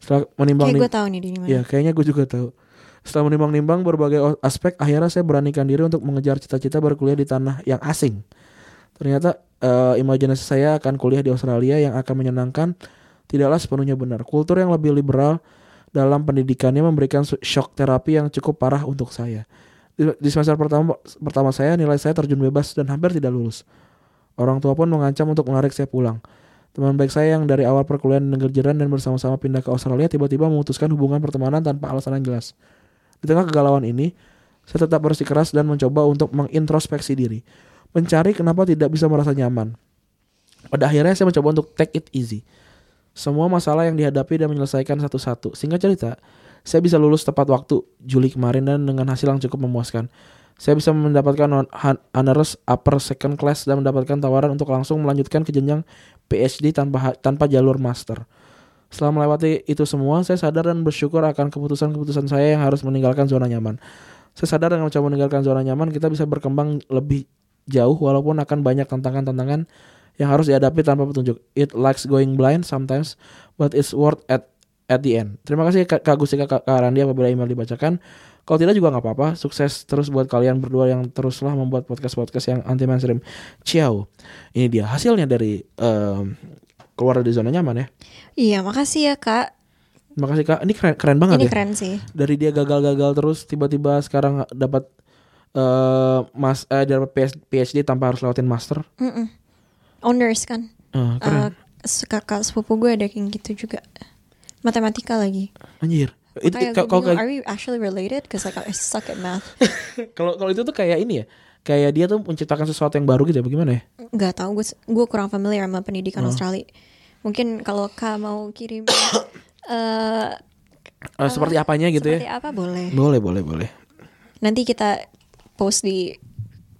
Setelah menimbang Kayak gue tahu nih di mana. Ya, kayaknya gue juga tahu. Setelah menimbang-nimbang berbagai aspek, akhirnya saya beranikan diri untuk mengejar cita-cita berkuliah di tanah yang asing. Ternyata eh, imajinasi saya akan kuliah di Australia yang akan menyenangkan tidaklah sepenuhnya benar. Kultur yang lebih liberal dalam pendidikannya memberikan shock terapi yang cukup parah untuk saya. Di, semester pertama pertama saya nilai saya terjun bebas dan hampir tidak lulus. Orang tua pun mengancam untuk menarik saya pulang. Teman baik saya yang dari awal perkuliahan negeri jiran dan bersama-sama pindah ke Australia tiba-tiba memutuskan hubungan pertemanan tanpa alasan yang jelas. Di tengah kegalauan ini, saya tetap bersikeras dan mencoba untuk mengintrospeksi diri. Mencari kenapa tidak bisa merasa nyaman. Pada akhirnya saya mencoba untuk take it easy. Semua masalah yang dihadapi dan menyelesaikan satu-satu. Singkat cerita, saya bisa lulus tepat waktu Juli kemarin dan dengan hasil yang cukup memuaskan. Saya bisa mendapatkan honors upper second class dan mendapatkan tawaran untuk langsung melanjutkan ke jenjang PhD tanpa tanpa jalur master. Setelah melewati itu semua, saya sadar dan bersyukur akan keputusan-keputusan saya yang harus meninggalkan zona nyaman. Saya sadar dengan mencoba meninggalkan zona nyaman, kita bisa berkembang lebih jauh walaupun akan banyak tantangan-tantangan yang harus dihadapi tanpa petunjuk. It likes going blind sometimes, but it's worth at at the end. Terima kasih Kak Gustika Kak Randi apabila email dibacakan. Kalau tidak juga nggak apa-apa. Sukses terus buat kalian berdua yang teruslah membuat podcast-podcast yang anti mainstream. Ciao. Ini dia hasilnya dari em, keluar dari zona nyaman ya. Iya, makasih ya kak. Terima kasih Kak. Ini keren keren banget Ini ya. keren sih. Dari dia gagal-gagal terus tiba-tiba sekarang dapat eh mas eh, dapat PhD tanpa harus lewatin master. Mm-mm. Honors kan. Ah, keren. Eh, kakak sepupu gue ada kayak gitu juga. Matematika lagi. Anjir. Itu kalau are we actually related? Cause like I suck at math. kalau kalau itu tuh kayak ini ya. Kayak dia tuh menciptakan sesuatu yang baru gitu ya. Bagaimana ya? Gak tau, gue gue kurang familiar sama Oh. pendidikan Australia. Mungkin kalau kak mau kirim eh Eh, seperti apanya gitu seperti ya? apa boleh. Boleh, boleh, boleh. Nanti kita post di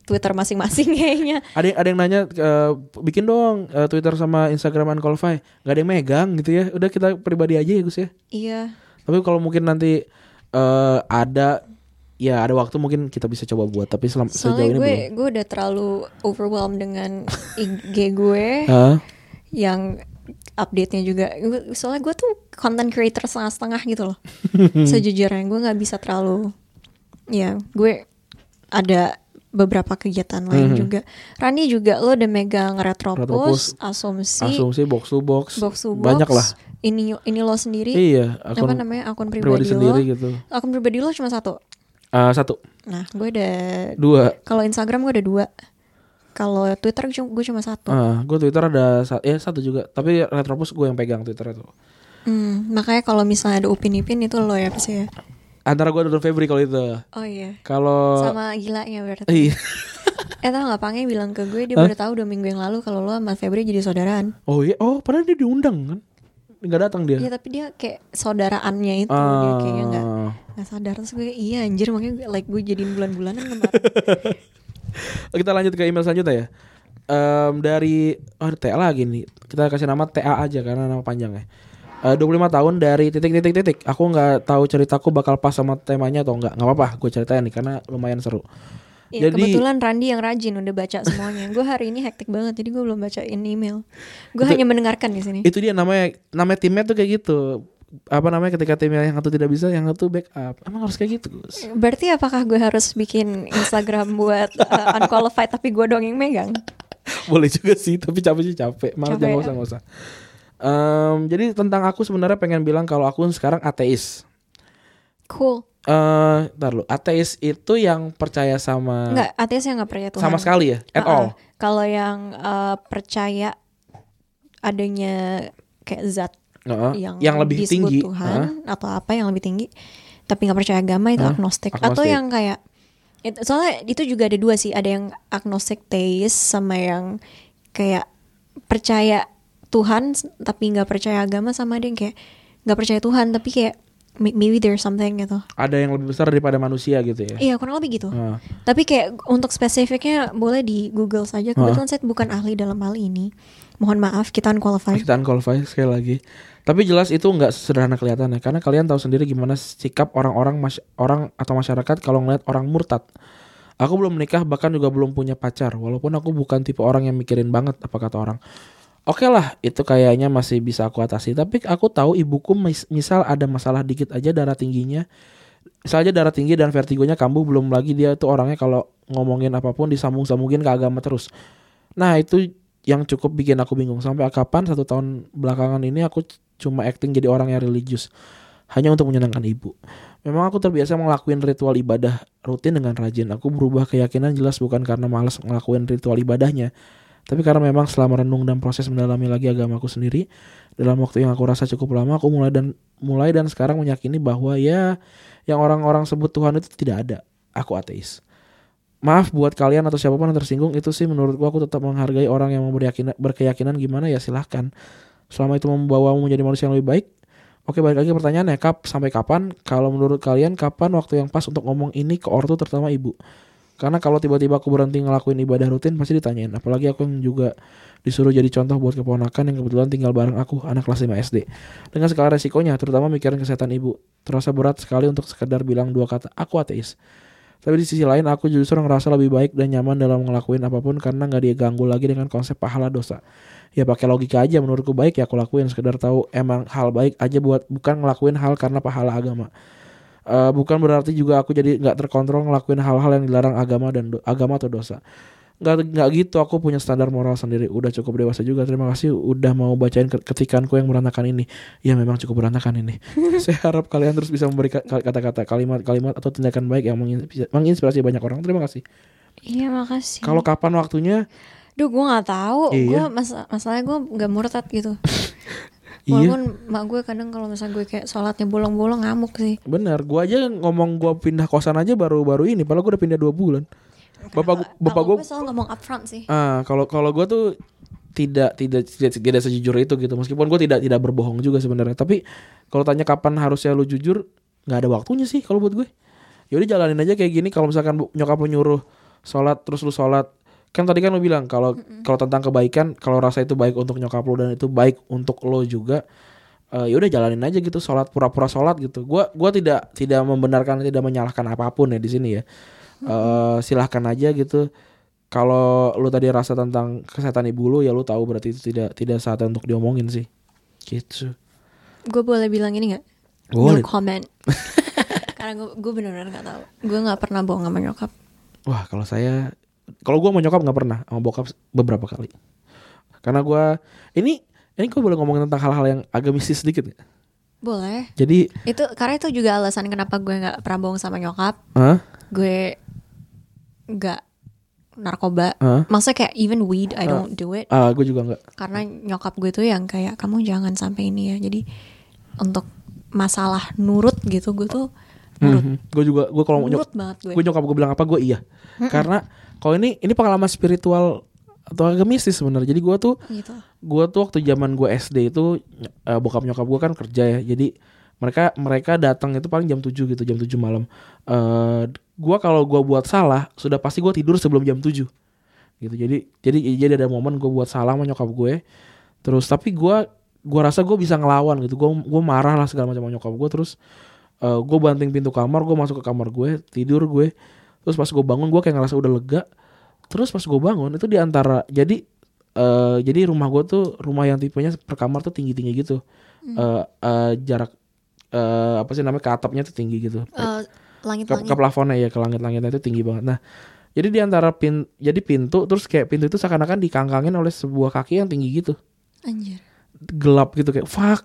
Twitter masing-masing kayaknya. Ada yang ada yang nanya eh, bikin dong eh, Twitter sama Instagram Unqualified. Gak ada yang megang gitu ya. Udah kita pribadi aja ya Gus ya. Iya. Tapi kalau mungkin nanti eh, ada ya ada waktu mungkin kita bisa coba buat. Tapi selam, sejauh Soalnya ini gue belum. gue udah terlalu overwhelmed dengan IG gue yang update-nya juga. Soalnya gue tuh content creator setengah-setengah gitu loh. Sejujurnya gue nggak bisa terlalu ya gue ada beberapa kegiatan lain Mhm. juga. Rani juga lo udah megang Retropus, Retropus, Asumsi, Asumsi box to box. Box to Box, Banyak lah. Ini ini lo sendiri. Iya, apa akun namanya akun pribadi, pribadi, sendiri lo. gitu. Akun pribadi lo cuma satu. Ah, satu, Nah, gue ada dua. kalau Instagram gue ada dua. Kalau Twitter gue cuma- satu. Ah, gue Twitter ada sa- eh satu juga. Tapi Retropus gue yang pegang Twitter itu. Hmm, makanya kalau misalnya ada Upin Ipin itu lo ya pasti ya. Antara gue dan Febri kalau itu. Oh iya. Kalau Sama gilanya berarti. Iya. Eh tau gak Pange bilang ke gue dia Hah? baru tahu dua minggu yang lalu kalau lo sama Febri jadi saudaraan. Oh iya, oh padahal dia diundang kan? Nggak datang dia. Iya tapi dia kayak saudaraannya itu dia kayaknya nggak Ah. nggak sadar terus gue iya anjir makanya gue, like gue jadiin bulan-bulanan kemarin. Kita lanjut ke email selanjutnya ya. Em, dari oh TA lagi nih. Kita kasih nama TA aja karena nama panjang ya. Eh, 25 tahun dari titik titik titik. Aku nggak tahu ceritaku bakal pas sama temanya atau enggak. Nggak apa-apa, gue ceritain nih karena lumayan seru. Ya, Jadi- kebetulan Randi yang rajin udah baca semuanya. gue hari ini hektik banget jadi gue belum bacain email. Gue hanya mendengarkan di sini. Itu dia namanya namanya timnya tuh kayak gitu. Apa namanya ketika timnya yang satu tidak bisa, yang satu backup. Emang harus kayak gitu, Gus. Berarti apakah gue harus bikin Instagram buat uh, unqualified tapi gue doang yang megang? Boleh juga sih, tapi capek sih capek. Malah jangan ya? usah, nggak usah. Em, jadi tentang aku sebenarnya pengen bilang kalau aku sekarang ateis. Cool. Eh, ntar lu, ateis itu yang percaya sama Enggak, ateis yang nggak percaya Tuhan. sama sekali ya, at Uh-uh. all. Kalau yang uh, percaya adanya kayak zat Heeh. yang, yang lebih tinggi. Tuhan atau apa yang lebih tinggi, tapi nggak percaya agama itu Hah? agnostik. Agnostik. Atau yang kayak it- soalnya itu juga ada dua sih, ada yang agnostik theist sama yang kayak percaya Tuhan tapi nggak percaya agama sama ada yang kayak nggak percaya Tuhan tapi kayak may- maybe there's something gitu. Ada yang lebih besar daripada manusia gitu ya. Iya kurang lebih gitu. Heeh. Tapi kayak untuk spesifiknya boleh di Google saja. Kebetulan saya bukan ahli dalam hal ini. Mohon maaf kita unqualified. kita unqualified sekali lagi. Tapi jelas itu nggak sederhana kelihatannya karena kalian tahu sendiri gimana sikap orang-orang mas- orang atau masyarakat kalau ngeliat orang murtad. Aku belum menikah bahkan juga belum punya pacar walaupun aku bukan tipe orang yang mikirin banget apa kata orang. Oke lah, itu kayaknya masih bisa aku atasi. Tapi aku tahu ibuku mis- misal ada masalah dikit aja darah tingginya. Misal aja darah tinggi dan vertigonya kambuh belum lagi dia tuh orangnya kalau ngomongin apa pun disambung-sambungin ke agama terus. Nah itu yang cukup bikin aku bingung sampai kapan satu tahun belakangan ini aku cuma acting jadi orang yang religius hanya untuk menyenangkan ibu. Memang aku terbiasa ngelakuin ritual ibadah rutin dengan rajin. Aku berubah keyakinan jelas bukan karena malas ngelakuin ritual ibadahnya, tapi karena memang setelah merenung dan proses mendalami lagi agamaku sendiri dalam waktu yang aku rasa cukup lama, aku mulai dan mulai dan sekarang meyakini bahwa ya yang orang-orang sebut Tuhan itu tidak ada. Aku ateis. Maaf buat kalian atau siapa pun yang tersinggung itu sih menurutku aku tetap menghargai orang yang mau berkeyakinan, gimana ya silahkan. Selama itu membawamu menjadi manusia yang lebih baik. Oke balik lagi pertanyaannya kap sampai kapan? Kalau menurut kalian kapan waktu yang pas untuk ngomong ini ke ortu terutama ibu? Karena kalau tiba-tiba aku berhenti ngelakuin ibadah rutin pasti ditanyain. Apalagi aku yang juga disuruh jadi contoh buat keponakan yang kebetulan tinggal bareng aku anak kelas 5 SD. Dengan segala resikonya terutama mikirin kesehatan ibu. Terasa berat sekali untuk sekedar bilang dua kata aku ateis. Tapi di sisi lain aku justru ngerasa lebih baik dan nyaman dalam ngelakuin apa pun karena nggak diganggu lagi dengan konsep pahala dosa. Ya pakai logika aja menurutku baik ya aku lakuin sekedar tahu emang hal baik aja buat bukan ngelakuin hal karena pahala agama. Eh, bukan berarti juga aku jadi nggak terkontrol ngelakuin hal-hal yang dilarang agama dan do- agama atau dosa. nggak nggak gitu aku punya standar moral sendiri udah cukup dewasa juga terima kasih udah mau bacain ke- ketikanku yang berantakan ini ya memang cukup berantakan ini saya harap kalian terus bisa memberi ka- kata-kata kalimat-kalimat atau tindakan baik yang menginspirasi, banyak orang terima kasih Iya makasih. kalau kapan waktunya Duh gue gak tahu. Iya. Gue mas masalahnya gue gak murtad gitu. iya Walaupun mak gue kadang kalau misalnya gue kayak sholatnya bolong-bolong ngamuk sih. benar gua aja ngomong gua pindah kosan aja baru-baru ini padahal gua udah pindah dua bulan bapak gua- bapak gue selalu ngomong upfront sih. Ah, kalau kalau gue tuh tidak tidak tidak tidak sejujur itu gitu. Meskipun gue tidak tidak berbohong juga sebenarnya. Tapi kalau tanya kapan harusnya lu jujur, nggak ada waktunya sih kalau buat gue. Yaudah jalanin aja kayak gini. Kalau misalkan nyokap lu nyuruh sholat terus lu sholat, kan tadi kan lu bilang kalau kalau tentang kebaikan, kalau rasa itu baik untuk nyokap lu dan itu baik untuk lo juga. eh ya udah jalanin aja gitu sholat pura-pura sholat gitu. Gua gua tidak tidak membenarkan tidak menyalahkan apa pun ya di sini ya. Eh silahkan aja gitu kalau lu tadi rasa tentang kesehatan ibu lu ya lu tahu berarti itu tidak tidak saatnya untuk diomongin sih gitu Gue boleh bilang ini gak? Boleh. No comment. Karena gue gue benar-benar gak tahu. Gue gak pernah bohong sama nyokap. wah kalau saya kalau gua mau nyokap nggak pernah sama bokap beberapa kali karena gua ini ini gue boleh ngomongin tentang hal-hal yang agak mistis sedikit nggak? Boleh. jadi Itu karena itu juga alasan kenapa gue gak pernah bohong sama nyokap. Hah? Gue gak narkoba. Hah? Maksudnya kayak even weed I don't do it. ah gue juga nggak Karena nyokap gue tuh yang kayak kamu jangan sampai ini ya. Jadi untuk masalah nurut gitu gue tuh nurut. gue juga gue kalau mau nyok Nurut banget gue. gue nyokap gue bilang apa gue iya karena kalau ini ini pengalaman spiritual atau agak mistis sebenarnya. Jadi gue tuh Gitu. gue tuh waktu zaman gue SD itu eh, bokap nyokap gue kan kerja ya. Jadi mereka mereka datang itu paling jam 7 gitu jam 7 malam. Eh gue kalau gue buat salah sudah pasti gue tidur sebelum jam 7 gitu. Jadi jadi jadi ada momen gue buat salah sama nyokap gue terus tapi gue gue rasa gue bisa ngelawan gitu. Gue gue marah lah segala macam sama nyokap gue terus eh gue banting pintu kamar gue masuk ke kamar gue tidur gue terus pas gue bangun gue kayak ngerasa udah lega. Terus pas gue bangun itu di antara jadi eh jadi rumah gue tuh rumah yang tipenya per kamar tuh tinggi tinggi gitu Eh eh, jarak eh apa sih namanya ke atapnya tuh tinggi gitu. Ke, langit-langit. ke plafonnya ya ke langit-langitnya itu tinggi banget. Nah jadi di antara pin jadi pintu terus kayak pintu itu seakan-akan dikangkangin oleh sebuah kaki yang tinggi gitu. Anjir. gelap gitu kayak fuck.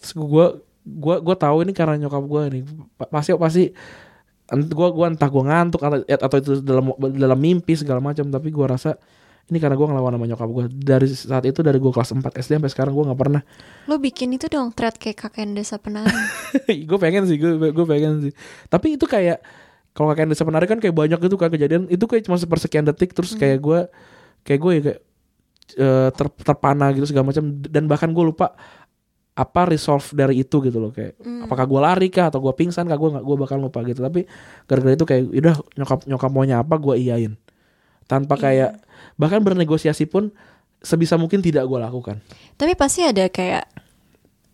Terus gue gue gue tahu ini karena nyokap gue nih Pa- pasti pasti gue gua entah gue ngantuk atau atau itu dalam dalam mimpi segala macam tapi gue rasa ini karena gue ngelawan sama nyokap gue dari saat itu dari gue kelas 4 SD sampai sekarang gue nggak pernah. Lo bikin itu dong thread kayak kakek desa penari. gue pengen sih gue gue pengen sih. Tapi itu kayak kalau kakek desa penari kan kayak banyak gitu kan kejadian. Itu kayak cuma sepersekian detik terus kayak gue kayak gue ya kayak eh, ter, terpana gitu segala macam. Dan bahkan gue lupa apa resolve dari itu gitu loh kayak apakah gue lari kah atau gue pingsan kah gue nggak gue bakal lupa gitu tapi gara-gara itu kayak udah nyokap nyokap maunya apa gue iyain tanpa kayak bahkan bernegosiasi pun sebisa mungkin tidak gue lakukan Tapi pasti ada kayak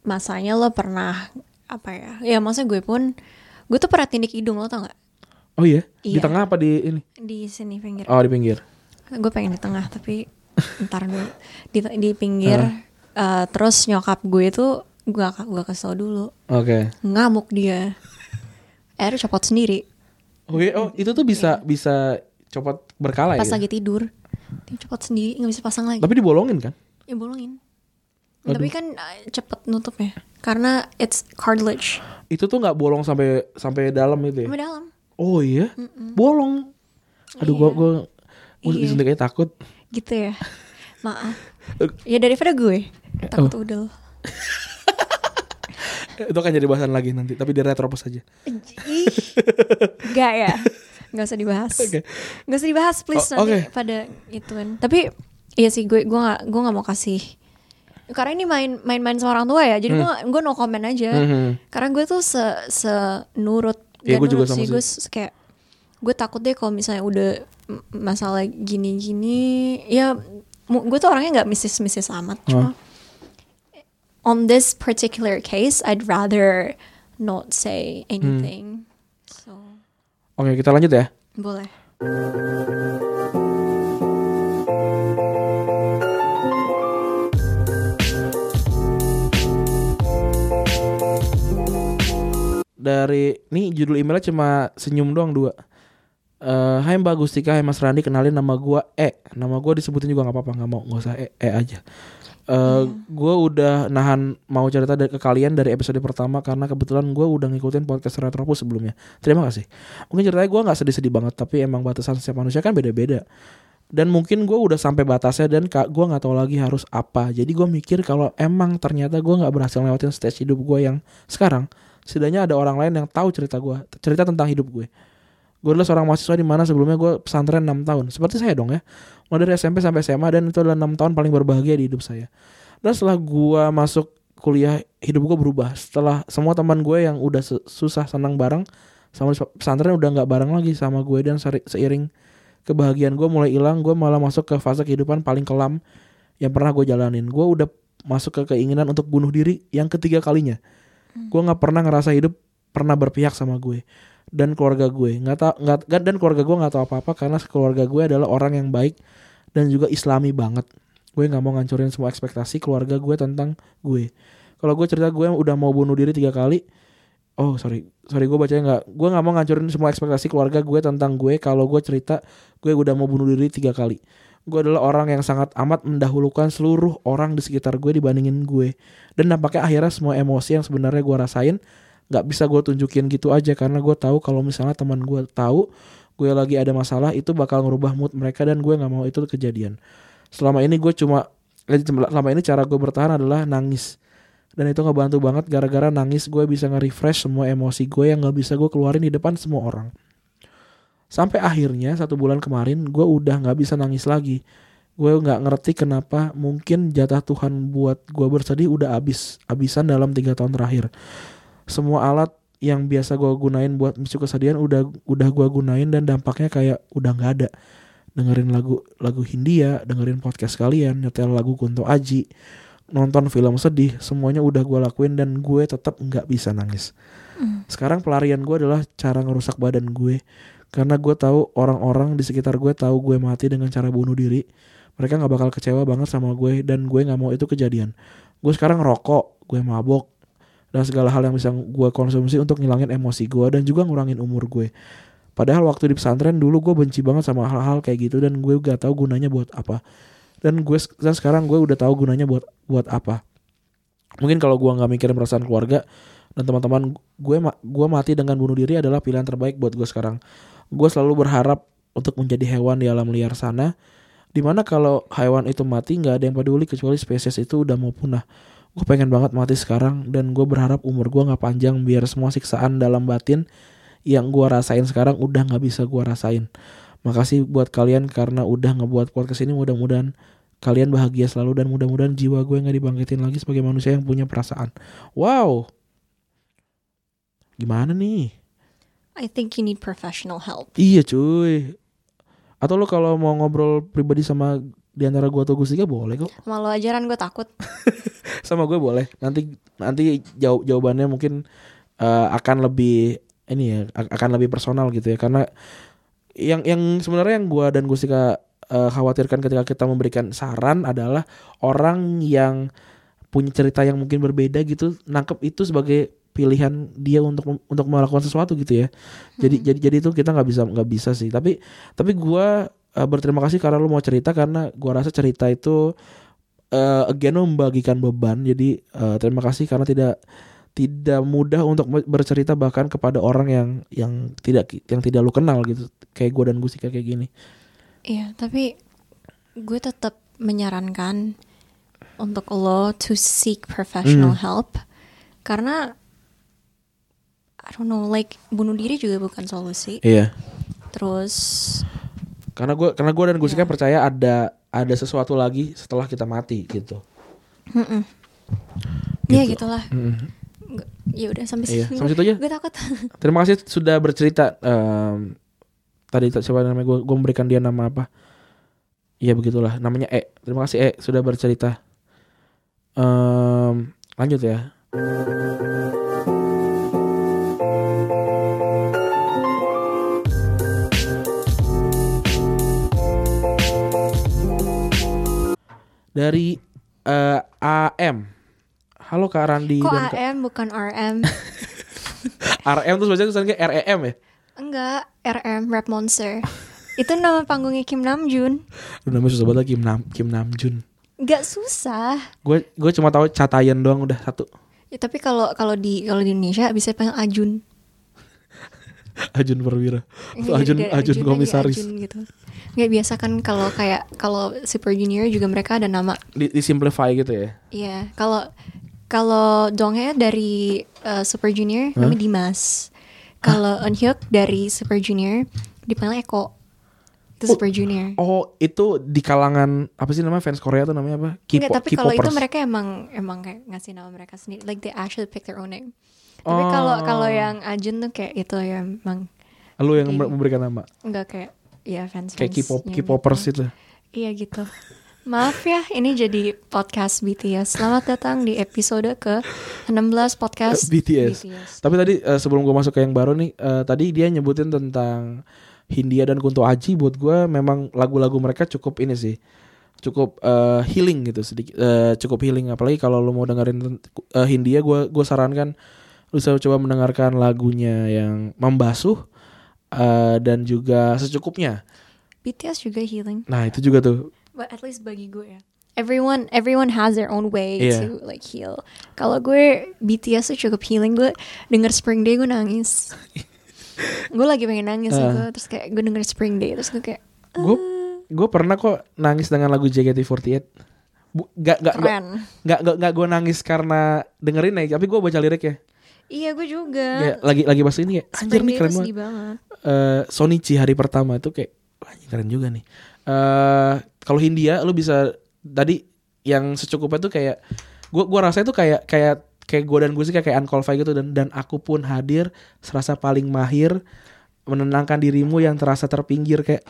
masanya lo pernah apa ya? Ya maksudnya gue pun gue tuh pernah tindik hidung lo tau gak? oh iya, di Iya. tengah apa di ini Di sini pinggir. oh di pinggir Gue pengen di tengah tapi ntar dulu di di pinggir. Eh, terus nyokap gue tuh gue gue kasih tau dulu oke ngamuk dia. Akhirnya copot sendiri Oh, iya, oh itu tuh bisa bisa copot berkala pas ya. lagi tidur. Dia copot sendiri nggak bisa pasang lagi. Tapi dibolongin kan? Ya bolongin. Tapi kan eh, cepet nutupnya karena it's cartilage. Itu tuh nggak bolong sampai sampai dalam itu ya. Sampai dalam. Oh iya. Bolong. Aduh gua gua gua Iya. takut. Gitu ya. Maaf. Ya daripada gue takut udel. Itu akan jadi bahasan lagi nanti, tapi di retropos aja. Ih, Gak ya? Gak usah dibahas. Oke. Gak usah dibahas please Oh, nanti pada ituan Tapi Iya sih gue gue gak, gue gak mau kasih. Karena ini main main-main sama orang tua ya Jadi gue gue no comment aja. Mhm. Karena gue tuh se, se nurut Iya, Gak gue juga nurut sih. Gue kayak Gue takut deh kalau misalnya udah Masalah gini-gini. Ya Gue tuh orangnya gak mistis-mistis amat Cuma On this particular case I'd rather Not say anything So Oke, kita lanjut ya. boleh. Dari nih judul emailnya cuma senyum doang dua. Eh, Hai Mbak Gustika, hai Mas Randi, kenalin nama gua E. Nama gua disebutin juga nggak apa-apa, nggak mau, nggak usah E, E aja. Eh, Gue udah nahan mau cerita dari, ke kalian dari episode pertama karena kebetulan gue udah ngikutin podcast Retropus sebelumnya. Terima kasih. Mungkin ceritanya gue nggak sedih-sedih banget, tapi emang batasan setiap manusia kan beda-beda. Dan mungkin gue udah sampai batasnya dan kak gue nggak tahu lagi harus apa. Jadi gue mikir kalau emang ternyata gue nggak berhasil lewatin stage hidup gue yang sekarang, setidaknya ada orang lain yang tahu cerita gue, cerita tentang hidup gue. Gue adalah seorang mahasiswa di mana sebelumnya gue pesantren 6 tahun. Seperti saya dong ya. Mulai dari SMP sampai SMA dan itu adalah 6 tahun paling berbahagia di hidup saya. Dan setelah gue masuk kuliah, hidup gue berubah. Setelah semua teman gue yang udah susah senang bareng sama pesantren udah nggak bareng lagi sama gue dan seiring kebahagiaan gue mulai hilang, gue malah masuk ke fase kehidupan paling kelam yang pernah gue jalanin. Gue udah masuk ke keinginan untuk bunuh diri yang ketiga kalinya. Gue nggak pernah ngerasa hidup pernah berpihak sama gue dan keluarga gue. Nggak tau nggak dan keluarga gue nggak tahu apa apa karena keluarga gue adalah orang yang baik dan juga islami banget. Gue nggak mau ngancurin semua ekspektasi keluarga gue tentang gue. Kalau gue cerita gue udah mau bunuh diri tiga kali oh sorry sorry gue bacanya nggak gue nggak mau ngancurin semua ekspektasi keluarga gue tentang gue kalau gue cerita gue udah mau bunuh diri tiga kali. Gue adalah orang yang sangat amat mendahulukan seluruh orang di sekitar gue dibandingin gue. Dan nampaknya akhirnya semua emosi yang sebenarnya gue rasain nggak bisa gue tunjukin gitu aja karena gue tahu kalau misalnya teman gue tahu gue lagi ada masalah itu bakal ngerubah mood mereka dan gue nggak mau itu kejadian. Selama ini gue cuma eh, selama ini cara gue bertahan adalah nangis. Dan itu ngebantu banget gara-gara nangis gue bisa nge-refresh semua emosi gue yang nggak bisa gue keluarin di depan semua orang. Sampai akhirnya satu bulan kemarin gue udah nggak bisa nangis lagi. Gue nggak ngerti kenapa mungkin jatah Tuhan buat gue bersedih udah abis abisan dalam tiga tahun terakhir semua alat yang biasa gue gunain buat memicu kesedihan udah udah gue gunain dan dampaknya kayak udah nggak ada. Dengerin lagu lagu Hindia dengerin podcast kalian nyetel lagu Kunto Aji nonton film sedih semuanya udah gue lakuin dan gue tetap nggak bisa nangis. Sekarang pelarian gue adalah cara ngerusak badan gue karena gue tahu orang-orang di sekitar gue tahu gue mati dengan cara bunuh diri. Mereka nggak bakal kecewa banget sama gue dan gue nggak mau itu kejadian. Gue sekarang ngerokok gue mabok dan segala hal yang bisa gue konsumsi untuk ngilangin emosi gue dan juga ngurangin umur gue padahal waktu di pesantren dulu gue benci banget sama hal-hal kayak gitu dan gue gak tahu gunanya buat apa. Dan gue dan sekarang gue udah tahu gunanya buat buat apa. Mungkin kalau gue nggak mikirin perasaan keluarga dan teman-teman gue gue mati dengan bunuh diri adalah pilihan terbaik buat gue sekarang. Gue selalu berharap untuk menjadi hewan di alam liar sana di mana kalau hewan itu mati nggak ada yang peduli kecuali spesies itu udah mau punah gue pengen banget mati sekarang dan gue berharap umur gue nggak panjang biar semua siksaan dalam batin yang gue rasain sekarang udah nggak bisa gue rasain. Makasih buat kalian karena udah ngebuat podcast ini. Mudah-mudahan kalian bahagia selalu dan mudah-mudahan jiwa gue nggak dibangkitin lagi sebagai manusia yang punya perasaan. Wow! Gimana nih? I think you need professional help. Iya cuy. Atau lo kalau mau ngobrol pribadi sama di antara gua atau Gustika boleh kok. Malu ajaran gue takut. Sama gue boleh. Nanti nanti jawab jawabannya mungkin eh, akan lebih ini ya akan lebih personal gitu ya karena yang yang sebenarnya yang gua dan Gustika eh, khawatirkan ketika kita memberikan saran adalah orang yang punya cerita yang mungkin berbeda gitu nangkep itu sebagai pilihan dia untuk untuk melakukan sesuatu gitu ya jadi jadi jadi itu kita nggak bisa nggak bisa sih tapi tapi gua eh, berterima kasih karena lu mau cerita karena gua rasa cerita itu eh again membagikan beban. Jadi eh, terima kasih karena tidak tidak mudah untuk bercerita bahkan kepada orang yang yang tidak yang tidak lu kenal gitu. Kayak gua dan Gustika kayak gini. Iya, tapi gue tetap menyarankan untuk lo to seek professional help. Karena I don't know, like bunuh diri juga bukan solusi. iya. Terus karena gua karena gua dan Gustika Iya. percaya ada ada sesuatu lagi setelah kita mati gitu ya Gitu. gitulah. Mm. Ya udah sampai Iya, sampai situ aja. Gue takut. terima kasih sudah bercerita Em, tadi siapa namanya gua gua memberikan dia nama apa Iya begitulah namanya E terima kasih E sudah bercerita Em, lanjut ya dari eh, AM halo Kak Randi Kok dan Kak AM bukan RM? RM tuh sebenarnya tulisannya REM ya Enggak, RM Rap Monster. Itu nama panggungnya Kim Namjoon. Udah namanya susah banget Kim Nam Kim Namjoon. Gak susah. Gue gue cuma tahu Catayan doang udah satu. Ya, tapi kalau kalau di kalau di Indonesia bisa panggil Ajun. Ajun Perwira. Iya, Ajun Ajun jadi Komisaris. Ajun gitu. Nggak biasa kan kalau kayak kalau Super Junior juga mereka ada nama. Di, di simplify gitu ya. Iya, kalau kalau Donghae dari uh, Super Junior namanya Dimas. Kalau Eunhyuk dari Super Junior dipanggil Eko. Itu Super Junior. Oh, itu di kalangan apa sih namanya fans Korea tuh namanya apa? Enggak, K-pop- tapi kalau itu mereka emang emang kayak ngasih nama mereka sendiri. Like they actually pick their own name. Tapi Oh. kalau kalau yang Ajun tuh kayak itu ya emang lu yang memberikan nama. enggak kayak ya fans Kayak K-pop K-popers itu. Iya gitu. Maaf ya, ini jadi podcast BTS. Selamat datang di episode ke 16 podcast BTS. Tapi tadi eh, sebelum gue masuk ke yang baru nih, eh, tadi dia nyebutin tentang Hindia dan Kunto Aji. Buat gue memang lagu-lagu mereka cukup ini sih, cukup eh, healing gitu sedikit, eh, cukup healing. Apalagi kalau lo mau dengerin eh, Hindia, gue gue sarankan lu coba mendengarkan lagunya yang membasuh eh, dan juga secukupnya. BTS juga healing. Nah itu juga tuh. But at least bagi gue ya. Everyone everyone has their own way Iya. to like heal. Kalau gue BTS tuh cukup healing. Gue denger Spring Day gue nangis. gue lagi pengen nangis Ah. gitu. Terus kayak gue denger Spring Day terus gue kayak Gue gue pernah kok nangis dengan lagu JKT48. Bu, gak, gak, gak, nggak gue nangis karena dengerin ya tapi gue baca liriknya Iya gue juga. kayak lagi lagi pas ini kayak anjir nih keren banget banget. Eh, Sonichi hari pertama itu kayak ini keren juga nih eh kalau Hindia lu bisa tadi yang secukupnya tuh kayak gue gua rasa itu kayak kayak kayak gue dan gue sih kayak kayak unqualified gitu dan dan aku pun hadir serasa paling mahir menenangkan dirimu yang terasa terpinggir kayak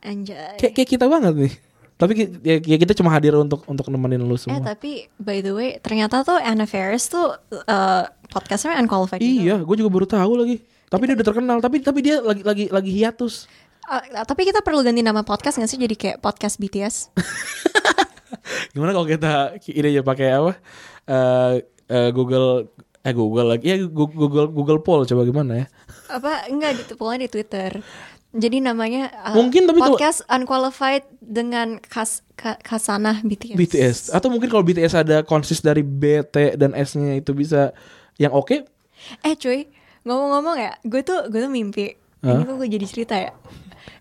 Anjay. kayak, kayak kita banget nih tapi ya, ya kita cuma hadir untuk untuk nemenin lu Eh semua tapi by the way ternyata tuh Anna Faris tuh uh, podcastnya unqualified. Iya, gue juga baru tahu lagi. Tapi dia udah terkenal. Tapi tapi dia lagi lagi lagi hiatus. Uh, tapi kita perlu ganti nama podcast nggak sih jadi kayak podcast BTS? Gimana kalau kita ini aja pakai apa? Eh eh, Google eh Google lagi. Ya Google Google Poll coba gimana ya? Apa enggak di di Twitter. Jadi namanya uh, Mungkin, tapi podcast unqualified dengan kas ka- kasanah BTS. BTS atau mungkin kalau BTS ada konsis dari B, T dan S-nya itu bisa yang oke. Eh cuy, ngomong-ngomong ya, gue tuh gue tuh mimpi. Ini kok gue jadi cerita ya.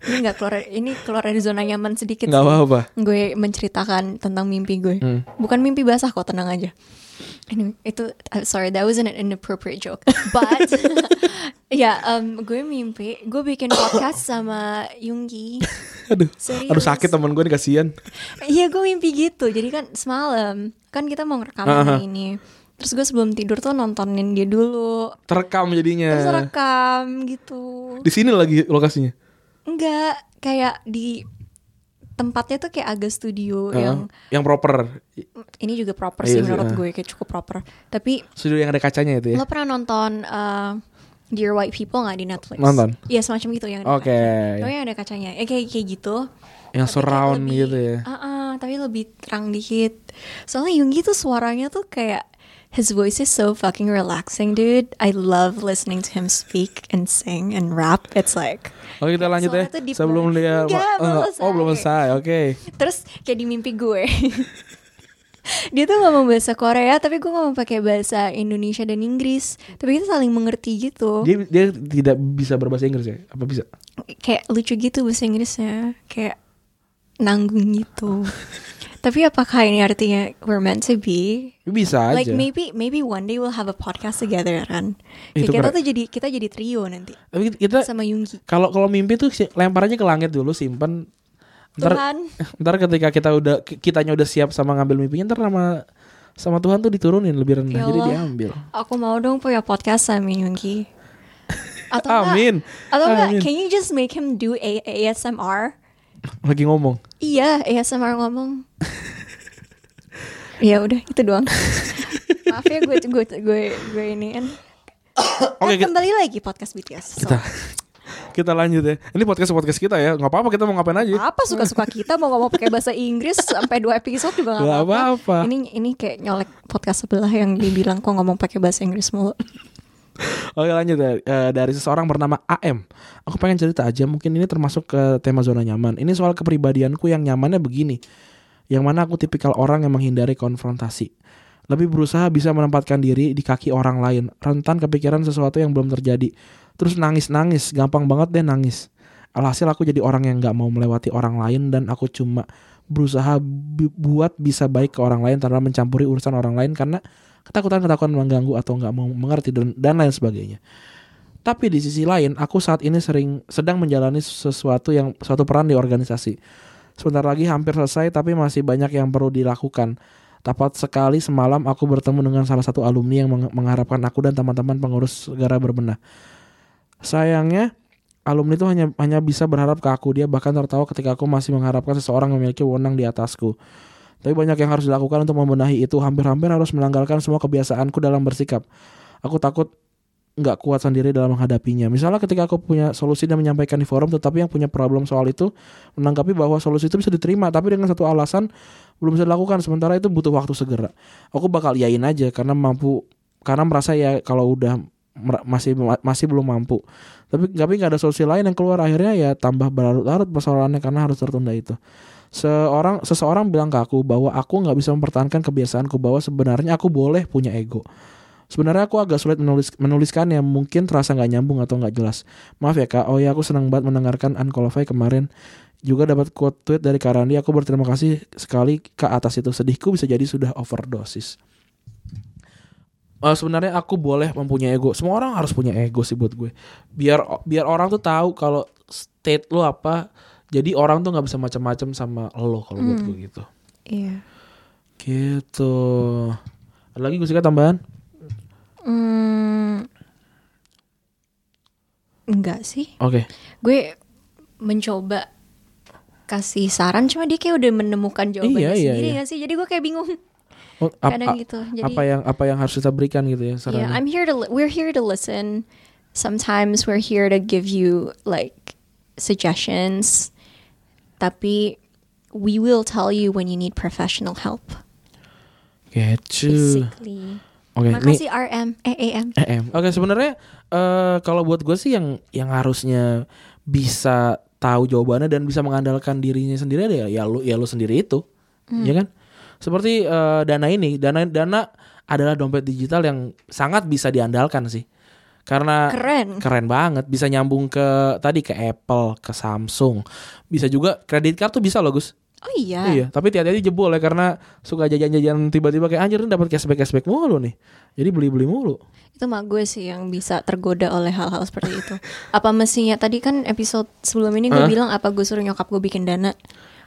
Ini nggak keluar ini keluar dari zona nyaman sedikit. sih. apa-apa. Gue menceritakan tentang mimpi gue. Hmm. Bukan mimpi basah kok, tenang aja. Anyway, itu uh, sorry, that was an inappropriate joke. But ya, um, gue mimpi gue bikin podcast sama Yunggi. Aduh, Serius. aduh sakit temen gue nih kasihan. Iya, gue mimpi gitu. Jadi kan semalam kan kita mau ngerekam Aha. hari ini. Terus gue sebelum tidur tuh nontonin dia dulu. Terekam jadinya. Terus rekam gitu. Di sini lagi lokasinya. Enggak, kayak di tempatnya tuh kayak agak studio Heeh. yang yang proper. ini juga proper Iya sih menurut gue kayak cukup proper. Tapi Studio yang ada kacanya itu ya. lo pernah nonton uh, Dear White People nggak di Netflix? Nonton. Iya semacam gitu yang ada Oke. kaca. Oh yang ada kacanya. Ya kayak kayak gitu. Yang Tapi surround lebih- gitu ya. Ah, ah, tapi lebih terang dikit. Soalnya Yoongi tuh suaranya tuh kayak his voice is so fucking relaxing, dude. I love listening to him speak and sing and rap. It's like Oke kita lanjut ya. sebelum dia Enggak, belum eh, oh belum selesai. oke. Terus kayak di mimpi gue. Dia tuh ngomong bahasa Korea Tapi gue ngomong pakai bahasa Indonesia dan Inggris. Tapi kita saling mengerti gitu. Dia dia tidak bisa berbahasa Inggris ya? Apa bisa? Kayak lucu gitu bahasa Inggrisnya. Kayak nanggung gitu Tapi apakah ini artinya We're meant to be? Bisa aja. Like maybe maybe one day we'll have a podcast together kan? Itu kita keren. tuh jadi Kita jadi trio nanti. Tapi kita Sama Yunggi kalau kalau mimpi tuh lempar aja ke langit dulu simpen. Ntar Tuhan. ntar ketika kita udah ki- kitanya udah siap sama ngambil mimpinya ntar sama sama Tuhan tuh diturunin lebih rendah. Ya jadi diambil. Aku mau dong punya podcast sama Yunggi Atau enggak- amin. Atau enggak, Amin. can you just make him do A ASMR? Lagi ngomong Iya, ASMR ngomong. ya udah itu doang. Maaf ya gue gue gue gue ini kan. Oke, Eh, kita- kembali lagi podcast BTS. So, kita kita lanjut ya ini podcast podcast kita ya nggak apa-apa kita mau ngapain aja apa suka-suka kita mau ngomong pakai bahasa Inggris sampai dua episode juga nggak apa-apa. Ini ini kayak nyolek podcast sebelah yang dibilang kok ngomong pakai bahasa Inggris mulu. Oke lanjut ya Eh, dari seseorang bernama AM. Aku pengen cerita aja, mungkin ini termasuk ke tema zona nyaman. Ini soal kepribadianku yang nyamannya begini. Yang mana aku tipikal orang yang menghindari konfrontasi. Lebih berusaha bisa menempatkan diri di kaki orang lain, rentan kepikiran sesuatu yang belum terjadi. Terus nangis-nangis, gampang banget deh nangis. Alhasil aku jadi orang yang nggak mau melewati orang lain dan aku cuma berusaha buat bisa baik ke orang lain tanpa mencampuri urusan orang lain karena ketakutan-ketakutan mengganggu atau nggak mau mengerti dan, dan lain sebagainya. Tapi di sisi lain, aku saat ini sering sedang menjalani sesuatu yang suatu peran di organisasi. Sebentar lagi hampir selesai, tapi masih banyak yang perlu dilakukan. Tepat sekali semalam aku bertemu dengan salah satu alumni yang meng- mengharapkan aku dan teman-teman pengurus segera berbenah. Sayangnya, alumni itu hanya hanya bisa berharap ke aku. Dia bahkan tertawa ketika aku masih mengharapkan seseorang memiliki wewenang di atasku. Tapi banyak yang harus dilakukan untuk membenahi itu. Hampir-hampir harus melanggarkan semua kebiasaanku dalam bersikap. Aku takut nggak kuat sendiri dalam menghadapinya. Misalnya ketika aku punya solusi dan menyampaikan di forum, tetapi yang punya problem soal itu menanggapi bahwa solusi itu bisa diterima, tapi dengan satu alasan belum bisa dilakukan. Sementara itu butuh waktu segera. Aku bakal iyain aja karena mampu, karena merasa ya kalau udah masih masih belum mampu. Tapi tapi nggak ada solusi lain yang keluar akhirnya ya tambah berlarut-larut persoalannya karena harus tertunda itu. Seorang seseorang bilang ke aku bahwa aku nggak bisa mempertahankan kebiasaanku bahwa sebenarnya aku boleh punya ego. Sebenarnya aku agak sulit menulis menuliskannya, mungkin terasa nggak nyambung atau nggak jelas. Maaf ya kak, oh ya aku senang banget mendengarkan Unqualified kemarin. Juga dapat quote tweet dari Karandi, aku berterima kasih sekali ke atas itu. Sedihku bisa jadi sudah overdosis. Eh, sebenarnya aku boleh mempunyai ego. Semua orang harus punya ego sih buat gue. Biar biar orang tuh tahu kalau state lu apa. Jadi orang tuh nggak bisa macam-macam sama lo kalau buat gue gitu. Iya. Gitu. Ada lagi gue suka tambahan? Hmm, enggak sih. Oke. Gue mencoba kasih saran cuma dia kayak udah menemukan jawabannya Iya, iya, sendiri iya. nggak sih? Jadi gue kayak bingung Oh, ap- kadang gitu. Jadi apa yang apa yang harus kita berikan gitu ya yeah, sarannya? I'm here to we're here to listen. Sometimes we're here to give you like suggestions. Tapi we will tell you when you need professional help. Gitu. Basically. Oke, ini Makasih RM, eh AM. EM. Oke, sebenarnya eh kalau buat gue sih yang yang harusnya bisa tahu jawabannya dan bisa mengandalkan dirinya sendiri ada ya ya lu ya lu sendiri itu. Ya kan? Seperti eh, dana ini, dana dana adalah dompet digital yang sangat bisa diandalkan sih. Karena Keren. keren banget bisa nyambung ke tadi ke Apple, ke Samsung. Bisa juga kredit card tuh bisa loh, Gus. Oh iya. Iya, tapi hati-hati jebol ya karena suka jajan-jajan tiba-tiba kayak anjir dapat cashback cashback mulu nih. Jadi beli-beli mulu. Itu mah gue sih yang bisa tergoda oleh hal-hal seperti itu. Apa mestinya tadi kan episode sebelum ini gue Hah? bilang apa gue suruh nyokap gue bikin dana?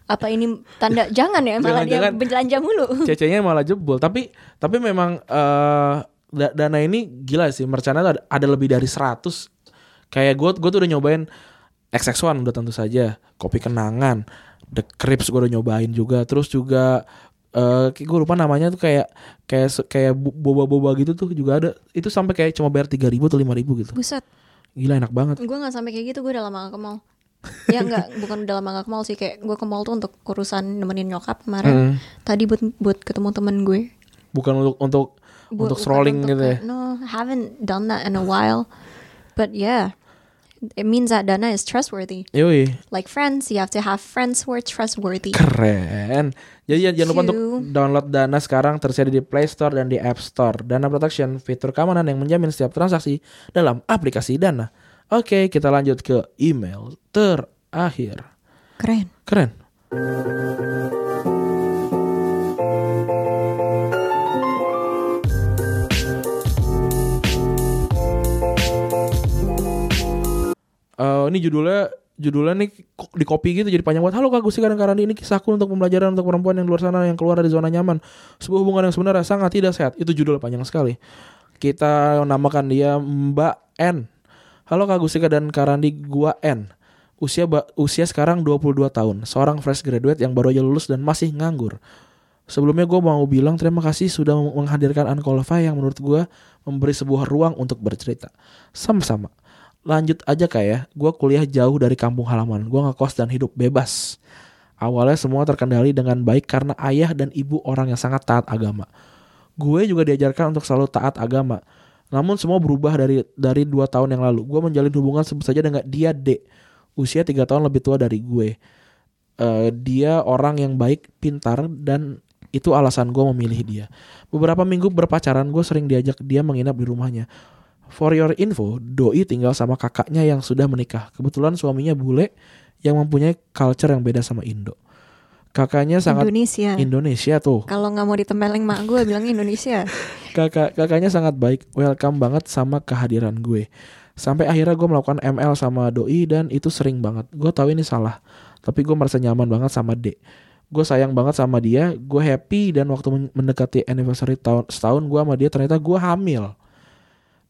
Apa ini tanda jangan ya malah dia Jangan-jangan. belanja mulu. Cecenya malah jebol. Tapi tapi memang da- dana ini gila sih. Mercana tuh ada, ada lebih dari 100. Kayak gue gue tuh udah nyobain XX1 udah tentu saja, kopi kenangan, The Crips gue udah nyobain juga. Terus juga eh gue lupa namanya tuh kayak kayak kayak boba-boba gitu tuh juga ada. Itu sampai kayak cuma bayar 3000 atau 5000 gitu. Buset, Gila enak banget. gue nggak sampai kayak gitu. Gue udah lama gak ke mall. ya nggak, bukan udah lama gak ke mall sih. Kayak gue ke mall tuh untuk urusan nemenin nyokap kemarin. Mm. Tadi buat buat ketemu temen gue. Bukan untuk untuk Buat- untuk bukan strolling untuk gitu ya. No, haven't done that in a while. But yeah, it means that Dana is trustworthy. Yoi. Like friends, you have to have friends who are trustworthy. Keren. Jadi jangan- jangan lupa untuk download Dana sekarang tersedia di Play Store dan di App Store. Dana Protection, fitur keamanan yang menjamin setiap transaksi dalam aplikasi Dana. Oke, kita lanjut ke email terakhir. Keren. Keren. Eh, ini judulnya judulnya nih di copy gitu jadi panjang banget. Halo Kak Gusti kadang kadang ini kisahku untuk pembelajaran untuk perempuan yang luar sana yang keluar dari zona nyaman. Sebuah hubungan yang sebenarnya sangat tidak sehat. Itu judul panjang sekali. Kita namakan dia Mbak N. Halo Kak Gustika dan Karandi, gua N. Usia usia sekarang 22 tahun, seorang fresh graduate yang baru aja lulus dan masih nganggur. Sebelumnya gue mau bilang terima kasih sudah menghadirkan Unqualified yang menurut gue memberi sebuah ruang untuk bercerita. Sama-sama. Lanjut aja kayak gue kuliah jauh dari kampung halaman. Gue ngekos dan hidup bebas. Awalnya semua terkendali dengan baik karena ayah dan ibu orang yang sangat taat agama. Gue juga diajarkan untuk selalu taat agama. Namun semua berubah dari dari dua tahun yang lalu. Gue menjalin hubungan sebut saja dengan dia D, usia tiga tahun lebih tua dari gue. Eh, dia orang yang baik, pintar dan itu alasan gue memilih dia. Beberapa minggu berpacaran gue sering diajak dia menginap di rumahnya. For your info, Doi tinggal sama kakaknya yang sudah menikah. Kebetulan suaminya bule yang mempunyai culture yang beda sama Indo. Kakaknya sangat Indonesia. Indonesia tuh. Kalau nggak mau ditempelin mak gue bilang Indonesia. Kakak kakaknya sangat baik, welcome banget sama kehadiran gue. Sampai akhirnya gue melakukan ML sama doi dan itu sering banget. Gue tahu ini salah, tapi gue merasa nyaman banget sama D. Gue sayang banget sama dia, gue happy dan waktu men- mendekati anniversary tahun setahun gue sama dia ternyata gue hamil.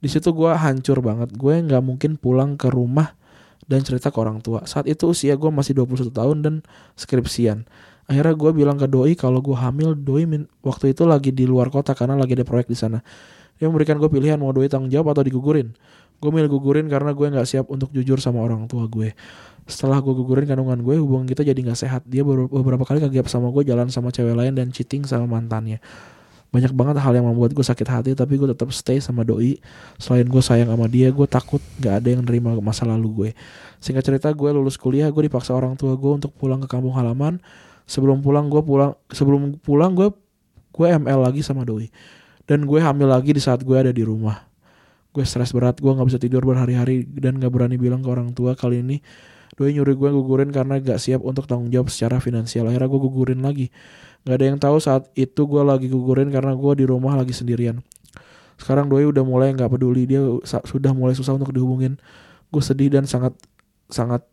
Di situ gue hancur banget. Gue nggak mungkin pulang ke rumah dan cerita ke orang tua. Saat itu usia gue masih 21 tahun dan skripsian. Akhirnya gue bilang ke doi kalau gue hamil, doi min- waktu itu lagi di luar kota karena lagi ada proyek di sana. Dia memberikan gue pilihan mau doi tanggung jawab atau digugurin. Gue milih gugurin karena gue nggak siap untuk jujur sama orang tua gue. Setelah gue gugurin kandungan gue, hubungan kita jadi nggak sehat. Dia beberapa kali kagap sama gue jalan sama cewek lain dan cheating sama mantannya. Banyak banget hal yang membuat gue sakit hati, tapi gue tetap stay sama doi. Selain gue sayang sama dia, gue takut nggak ada yang nerima masa lalu gue. Singkat cerita, gue lulus kuliah, gue dipaksa orang tua gue untuk pulang ke kampung halaman. Sebelum pulang, gue pulang. Sebelum pulang, gue gue ML lagi sama doi. Dan gue hamil lagi di saat gue ada di rumah. Gue stres berat, gue nggak bisa tidur berhari-hari dan nggak berani bilang ke orang tua kali ini. Doi nyuruh gue gugurin karena gak siap untuk tanggung jawab secara finansial. Akhirnya gue gugurin lagi. Gak ada yang tahu saat itu gue lagi gugurin karena gue di rumah lagi sendirian. Sekarang Doi udah mulai nggak peduli, dia sudah mulai susah untuk dihubungin. Gue sedih dan sangat sangat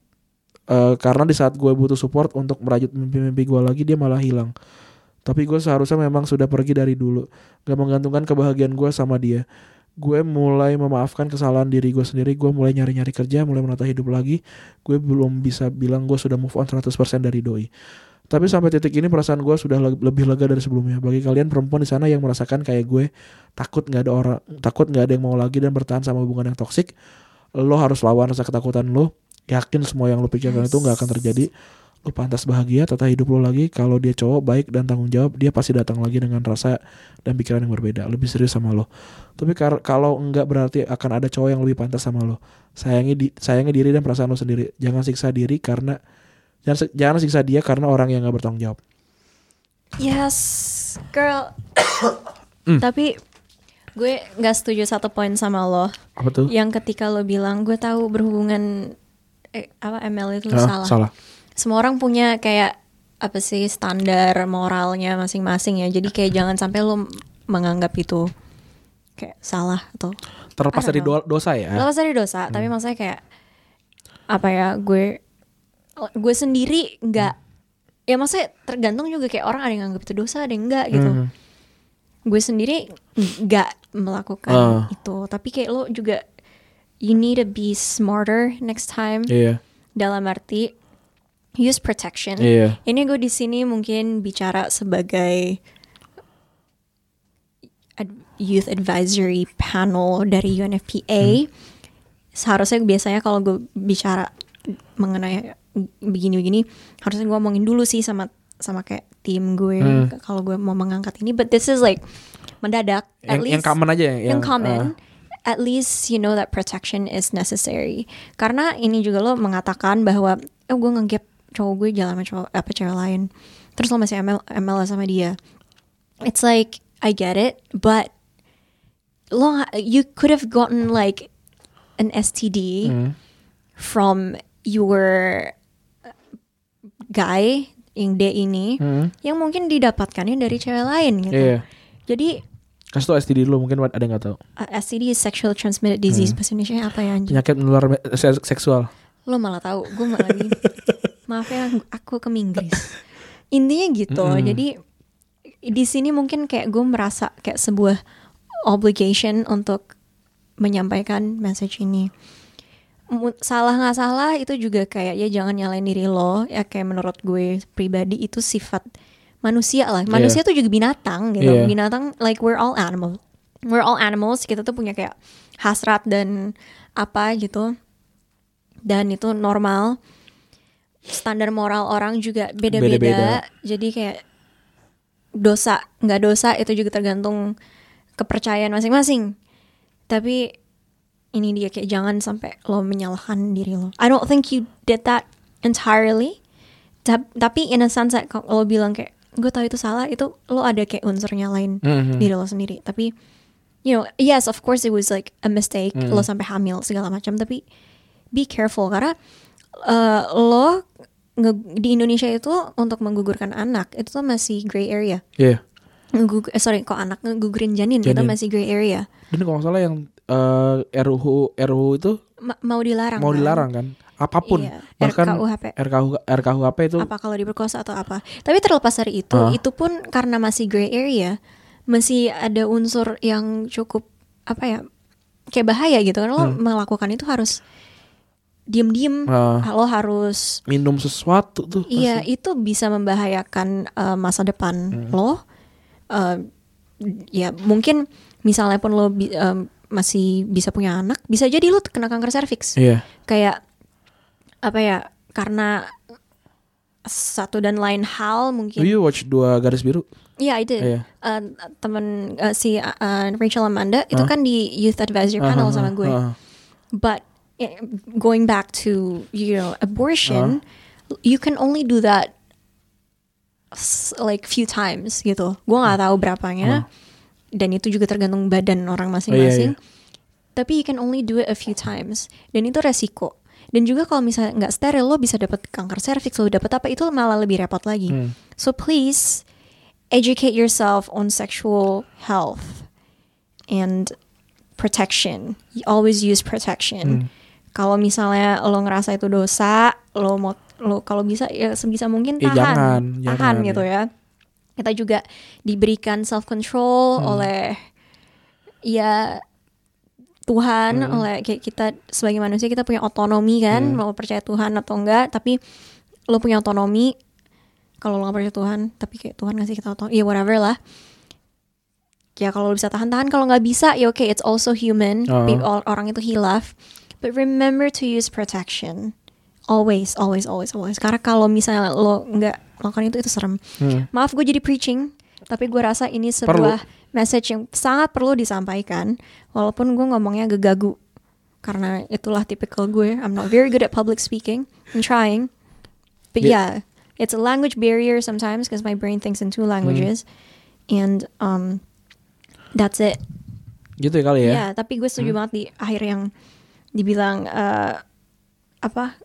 eh, karena di saat gue butuh support untuk merajut mimpi-mimpi gue lagi dia malah hilang. Tapi gue seharusnya memang sudah pergi dari dulu, gak menggantungkan kebahagiaan gue sama dia. Gue mulai memaafkan kesalahan diri gue sendiri, gue mulai nyari-nyari kerja, mulai menata hidup lagi. Gue belum bisa bilang gue sudah move on 100% dari doi. Tapi sampai titik ini perasaan gue sudah le- lebih lega dari sebelumnya. Bagi kalian perempuan di sana yang merasakan kayak gue, takut nggak ada orang, takut nggak ada yang mau lagi dan bertahan sama hubungan yang toksik, lo harus lawan rasa ketakutan lo. Yakin semua yang lo pikirkan itu nggak akan terjadi. Lo pantas bahagia, tata hidup lo lagi. Kalau dia cowok baik dan tanggung jawab, dia pasti datang lagi dengan rasa dan pikiran yang berbeda, lebih serius sama lo. Tapi kalau enggak berarti akan ada cowok yang lebih pantas sama lo. Sayangi di, sayangi diri dan perasaan lo sendiri. Jangan siksa diri karena jangan jangan siksa dia karena orang yang nggak bertanggung jawab. Yes, girl. Hmm. Tapi gue nggak setuju satu poin sama lo. Apa tuh? Yang ketika lo bilang gue tahu berhubungan eh, apa ML itu Ah, salah. salah. Semua orang punya kayak apa sih standar moralnya masing-masing ya. Jadi kayak jangan sampai lo menganggap itu kayak salah atau Terlepas dari know. dosa ya. lepas dari dosa. Tapi maksudnya kayak apa ya gue gue sendiri nggak ya maksudnya tergantung juga kayak orang ada yang anggap itu dosa ada yang enggak gitu. Hmm. Gue sendiri nggak melakukan Ah. itu. Tapi kayak lo juga you need to be smarter next time Iya. dalam arti use protection. Iya. Ini gue di sini mungkin bicara sebagai youth advisory panel dari UNFPA. Seharusnya biasanya kalau gue bicara mengenai begini-begini, harusnya gue ngomongin dulu sih sama sama kayak tim gue Hmm. kalau gue mau mengangkat ini. But this is like mendadak. At Yang, yang least- common aja ya, yang, yang, common ah, at least you know that protection is necessary karena ini juga lo mengatakan bahwa oh gue ngegap cowok gue jalan sama cowok apa cewek lain terus lo masih ML ML sama dia it's like I get it but lo you could have gotten like an STD hmm. from your uh, guy yang D ini Hmm. yang mungkin didapatkannya dari cewek lain gitu Iya. jadi Kasih tau STD dulu mungkin ada yang nggak tahu. uh, STD is sexual transmitted disease Hmm. bahasa Indonesia apa ya anjing? Penyakit menular me- se- seksual. Lo malah tahu, gue malah lagi. Maaf ya, aku ke Inggris. Intinya gitu. Mm-mm. Jadi di sini mungkin kayak gue merasa kayak sebuah obligation untuk menyampaikan message ini. Salah nggak salah itu juga kayak ya jangan nyalain diri lo. Ya kayak menurut gue pribadi itu sifat manusia lah. Manusia tuh juga binatang gitu. Iya. Binatang like we're all animal. We're all animals. Kita tuh punya kayak hasrat dan apa gitu dan itu normal standar moral orang juga Beda-beda. jadi kayak dosa nggak dosa itu juga tergantung kepercayaan masing-masing tapi ini dia kayak jangan sampai lo menyalahkan diri lo I don't think you did that entirely Ta- tapi in a sense kalau lo bilang kayak gue tahu itu salah itu lo ada kayak unsur nyalain Mhm. diri lo sendiri tapi you know yes of course it was like a mistake Hmm. lo sampai hamil segala macam tapi be careful karena uh, lo di Indonesia itu untuk menggugurkan anak itu tuh masih gray area Iya. Ngegug- eh, sorry kok anak ngegugurin janin, itu Janin. masih gray area Dan kalau nggak salah yang eh, RUU RUU itu Ma- mau dilarang mau kan? dilarang kan? Apa pun. Iya, Bahkan RKUHP. RKU RKUHP itu apa kalau diperkosa atau apa tapi terlepas dari itu Ah. itu pun karena masih gray area masih ada unsur yang cukup apa ya kayak bahaya gitu kan lo Hmm. melakukan itu harus diem-diem Ah. lo harus minum sesuatu tuh. Iya, pasti. itu bisa membahayakan uh, masa depan Hmm. lo. Uh, ya mungkin misalnya pun lo um, masih bisa punya anak, bisa jadi lo kena kanker serviks. Iya. Kayak apa ya? Karena satu dan lain hal Do mungkin. you watch dua garis biru? Iya, itu Iya. temen uh, si uh, Rachel Amanda itu Hah? kan di youth advisory panel Ah, sama gue. ah. But eh, going back to you know abortion, you can only do that like few times gitu. Gue nggak tahu berapanya. Dan itu juga tergantung badan orang masing-masing. Tapi you can only do it a few times. Dan itu resiko. Dan juga kalau misalnya nggak steril, lo bisa dapat kanker serviks, lo dapat apa itu malah lebih repot lagi. Hmm. So please educate yourself on sexual health and protection. You always use protection. Hmm. Kalau misalnya lo ngerasa itu dosa, lo mau lo kalau bisa ya sebisa mungkin Eh, tahan, jangan, tahan jangan, gitu ya. Kita juga diberikan self control Hmm. oleh ya Tuhan Hmm. oleh kayak kita sebagai manusia kita punya otonomi kan Hmm. mau percaya Tuhan atau enggak tapi lo punya otonomi kalau lo gak percaya Tuhan tapi kayak Tuhan ngasih kita otonomi ya whatever lah ya kalau lo bisa tahan-tahan kalau nggak bisa ya oke it's also human. Pe- or- orang itu hilaf but remember to use protection always always always always. Karena kalau misalnya lo nggak lakukan itu itu serem. Hmm. maaf gue jadi preaching tapi gue rasa ini sebuah message yang sangat perlu disampaikan walaupun gue ngomongnya agak gagu karena itulah tipikal gue. I'm not very good at public speaking. I'm trying. But yeah it's a language barrier sometimes because my brain thinks in two languages. And um that's it. Gitu ya kali ya? Ya. tapi gue setuju banget di akhir yang dibilang eh, apa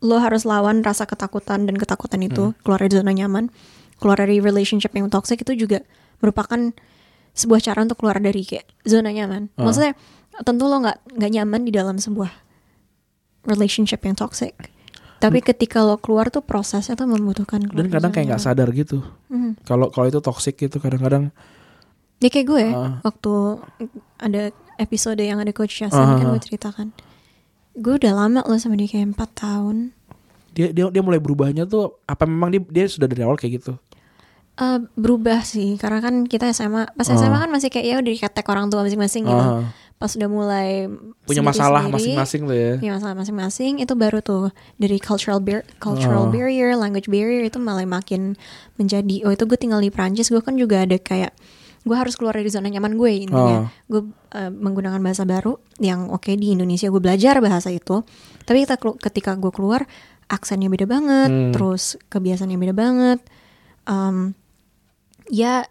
lo harus lawan rasa ketakutan dan ketakutan itu keluar dari zona nyaman keluar dari relationship yang toxic itu juga merupakan sebuah cara untuk keluar dari kayak zona nyaman Ah. maksudnya tentu lo nggak nggak nyaman di dalam sebuah relationship yang toxic tapi ketika lo keluar tuh prosesnya tuh membutuhkan keluar Dan kadang kayak nggak sadar gitu. Mhm. Kalau kalau itu toxic gitu kadang-kadang Ya kayak gue Ah. waktu ada episode yang ada coach Yasin Ah, kan gue ceritakan. Gue udah lama loh sama dia kayak 4 tahun. dia dia dia mulai berubahnya tuh apa memang dia dia sudah dari awal kayak gitu. Eh, berubah sih karena kan kita SMA pas Ah. SMA kan masih kayak ya udah diketek orang tua masing-masing gitu. Ah. Pas udah mulai Punya masalah masing-masing tuh ya. punya masalah masing-masing itu baru tuh dari cultural bar- cultural Ah. barrier, language barrier itu malah makin menjadi oh itu gue tinggal di Prancis gue kan juga ada kayak gue harus keluar dari zona nyaman gue intinya. Ah. Gue eh, menggunakan bahasa baru yang oke di Indonesia gue belajar bahasa itu. Tapi kita ketika gue keluar aksennya beda banget, Hmm. terus kebiasaannya beda banget. Em, ya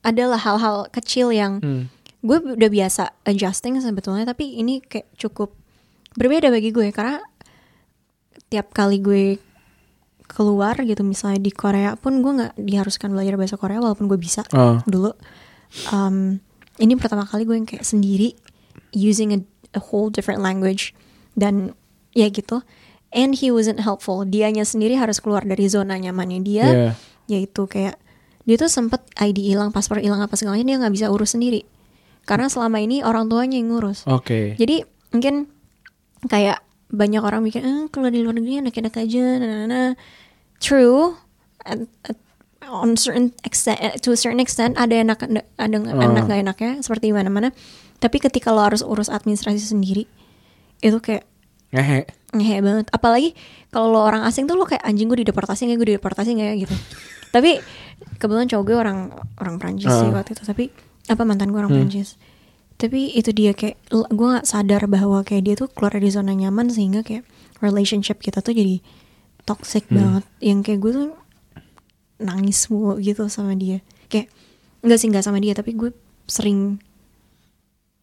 adalah hal-hal kecil yang Hmm. gue udah biasa adjusting sebetulnya tapi ini kayak cukup berbeda bagi gue karena tiap kali gue keluar gitu misalnya di Korea pun gue nggak diharuskan belajar bahasa Korea walaupun gue bisa Ah. dulu Um, ini pertama kali gue yang kayak sendiri using a, a whole different language dan ya gitu and he wasn't helpful dianya sendiri harus keluar dari zona nyamannya dia Yeah. yaitu kayak dia tuh sempet ID hilang, paspor hilang apa segalanya dia nggak bisa urus sendiri. Karena selama ini orang tuanya yang ngurus. Oke. Jadi mungkin kayak banyak orang mikir, eh kalau di luar negeri enak-enak aja, nah, nah, nah. True, at- at- on certain extent, eh, to a certain extent ada enak ada Ah. enak nggak enaknya seperti di mana-mana. Tapi ketika lo harus urus administrasi sendiri, itu kayak Ngehe. ngehe banget apalagi kalau lo orang asing tuh lo kayak anjing gue dideportasi nggak gue dideportasi nggak gitu tapi kebetulan cowok gue orang orang Prancis sih Ah. waktu itu tapi apa mantan gue orang Hmm. Prancis tapi itu dia kayak gue nggak sadar bahwa kayak dia tuh keluar dari zona nyaman sehingga kayak relationship kita tuh jadi toxic Hmm. banget yang kayak gue tuh nangis mulu gitu sama dia kayak nggak sih nggak sama dia tapi gue sering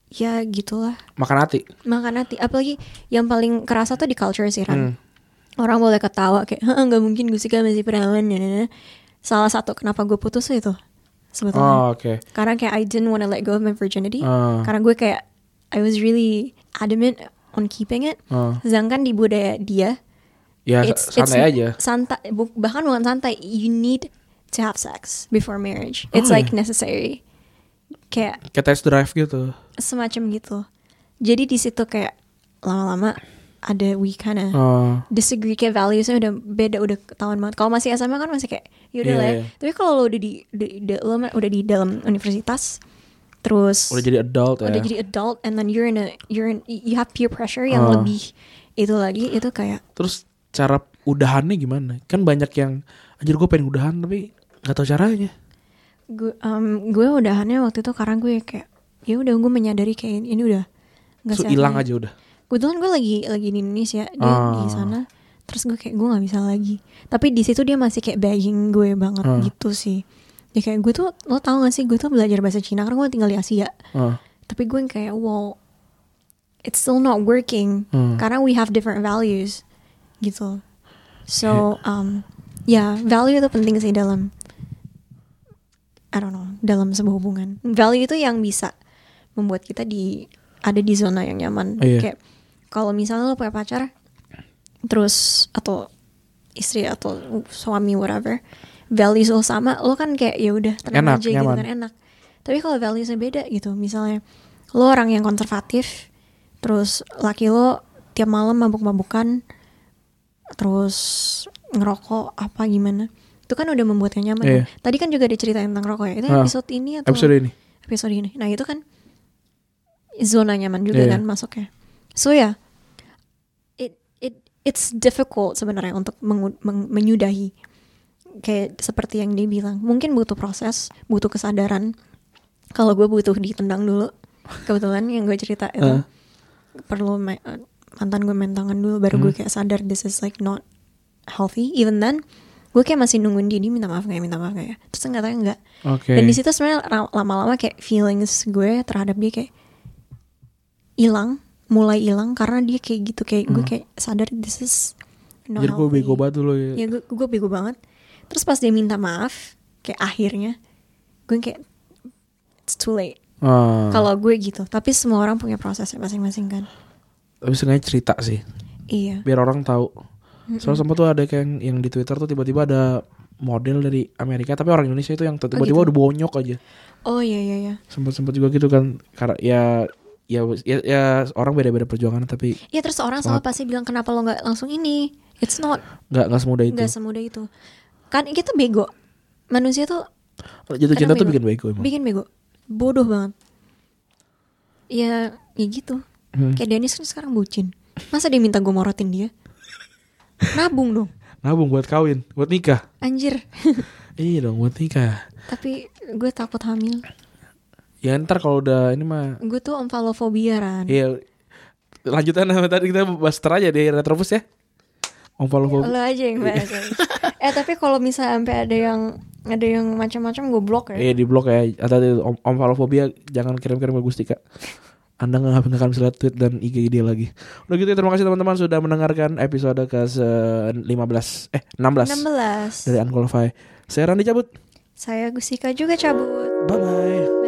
ya gitulah Makan hati. makan hati apalagi yang paling kerasa tuh di culture sih Ran Hmm. orang boleh ketawa kayak "Hah, nggak mungkin gue suka masih perawan nah, nah, nah." salah satu kenapa gue putus itu sebetulnya Oh, oke. karena kayak I didn't wanna let go of my virginity Ah. karena gue kayak I was really adamant on keeping it Ah. sedangkan di budaya dia Ya it's, santai it's aja. santai bahkan bukan santai you need to have sex before marriage it's Oh, like ya? necessary kayak Kayak test drive gitu. semacam gitu jadi di situ kayak lama-lama ada we kinda Oh. disagree kayak valuesnya udah beda udah ketahuan banget kalau masih SMA kan masih kayak yaudah Iya, lah ya. iya. tapi kalau lo udah di, di- di- lo udah di dalam universitas terus Udah jadi adult ya. udah jadi adult and then you're in a you're in you have peer pressure yang Ah. lebih itu lagi itu kayak Terus cara udahannya gimana? Kan banyak yang anjir gue pengen udahan tapi nggak tahu caranya. gue um, gue udahannya waktu itu karena gue kayak ya udah gue menyadari kayak ini udah nggak So hilang aja udah. kebetulan gue lagi lagi di Indonesia dia Ah. di sana terus gue kayak gue nggak bisa lagi tapi di situ dia masih kayak begging gue banget Ah. gitu sih ya kayak gue tuh lo tau gak sih gue tuh belajar bahasa Cina karena gue tinggal di Asia Ah. tapi gue yang kayak wow it's still not working Hmm. karena we have different values gitu. So um ya value itu penting sih dalam I don't know dalam sebuah hubungan. Value itu yang bisa membuat kita di ada di zona yang nyaman. Iya. kayak kalau misalnya lo punya pacar terus atau istri atau suami whatever values lo sama lo kan kayak ya udah tenang Enak, aja gitu nyaman. kan enak. Tapi kalau valuesnya beda gitu misalnya lo orang yang konservatif terus laki lo tiap malam mabuk-mabukan terus ngerokok apa gimana itu kan udah membuatnya nyaman Iya. kan? tadi kan juga ada cerita tentang rokok ya itu Ah. episode ini atau Episode ini. episode ini nah itu kan zona nyaman juga Iya. kan masuknya so ya it it it's difficult sebenarnya untuk mengu- meng- menyudahi kayak seperti yang dia bilang mungkin butuh proses butuh kesadaran kalau gue butuh ditendang dulu kebetulan yang gue cerita itu Ah. perlu eh, mantan gue main tangan dulu baru gue Hmm. kayak sadar this is like not healthy even then gue kayak masih nungguin dia, dia minta maaf ya minta maaf gak ya terus nggak tahu enggak Oke. dan di situ sebenarnya lama-lama kayak feelings gue terhadap dia kayak hilang mulai hilang karena dia kayak gitu kayak gue Hmm. kayak sadar this is not Anjir gue bego banget dulu ya. ya gue gue bego banget terus pas dia minta maaf kayak akhirnya gue kayak it's too late Ah. kalau gue gitu tapi semua orang punya prosesnya masing-masing kan Tapi sengaja cerita sih. iya Biar orang tahu. Soalnya sempat tuh ada kayak yang, yang di Twitter tuh tiba-tiba ada model dari Amerika tapi orang Indonesia itu yang tiba-tiba gitu? udah bonyok aja. oh iya iya iya Sempat-sempat juga gitu kan karena ya ya ya, ya orang beda-beda perjuangan tapi ya terus orang selalu pasti bilang kenapa lo nggak langsung ini it's not nggak nggak semudah itu. nggak semudah itu kan kita bego manusia tuh Jatuh cinta kadang tuh bego. bikin bego emang. bikin bego bodoh banget ya ya gitu Hmm. kayak Dennis kan sekarang bucin masa dia minta gue morotin dia nabung dong Nabung buat kawin, buat nikah. anjir Iya dong buat nikah. tapi gue takut hamil Ya ntar kalau udah ini mah gue tuh omfalofobia kan Iya lanjutan sama tadi kita bahas ter aja deh Retropus ya. Om follow lo aja yang bahas aja. eh tapi kalau misalnya sampai ada yang ada yang macam-macam gue blok ya Iya di blog ya. Atau om, om falofobia jangan kirim-kirim ke Gustika. Anda nggak akan bisa lihat tweet dan IG dia lagi. Udah gitu ya terima kasih teman-teman sudah mendengarkan episode ke 15 eh 16, 16 dari Unqualified. Saya Randy cabut. saya Gusika juga cabut Bye bye.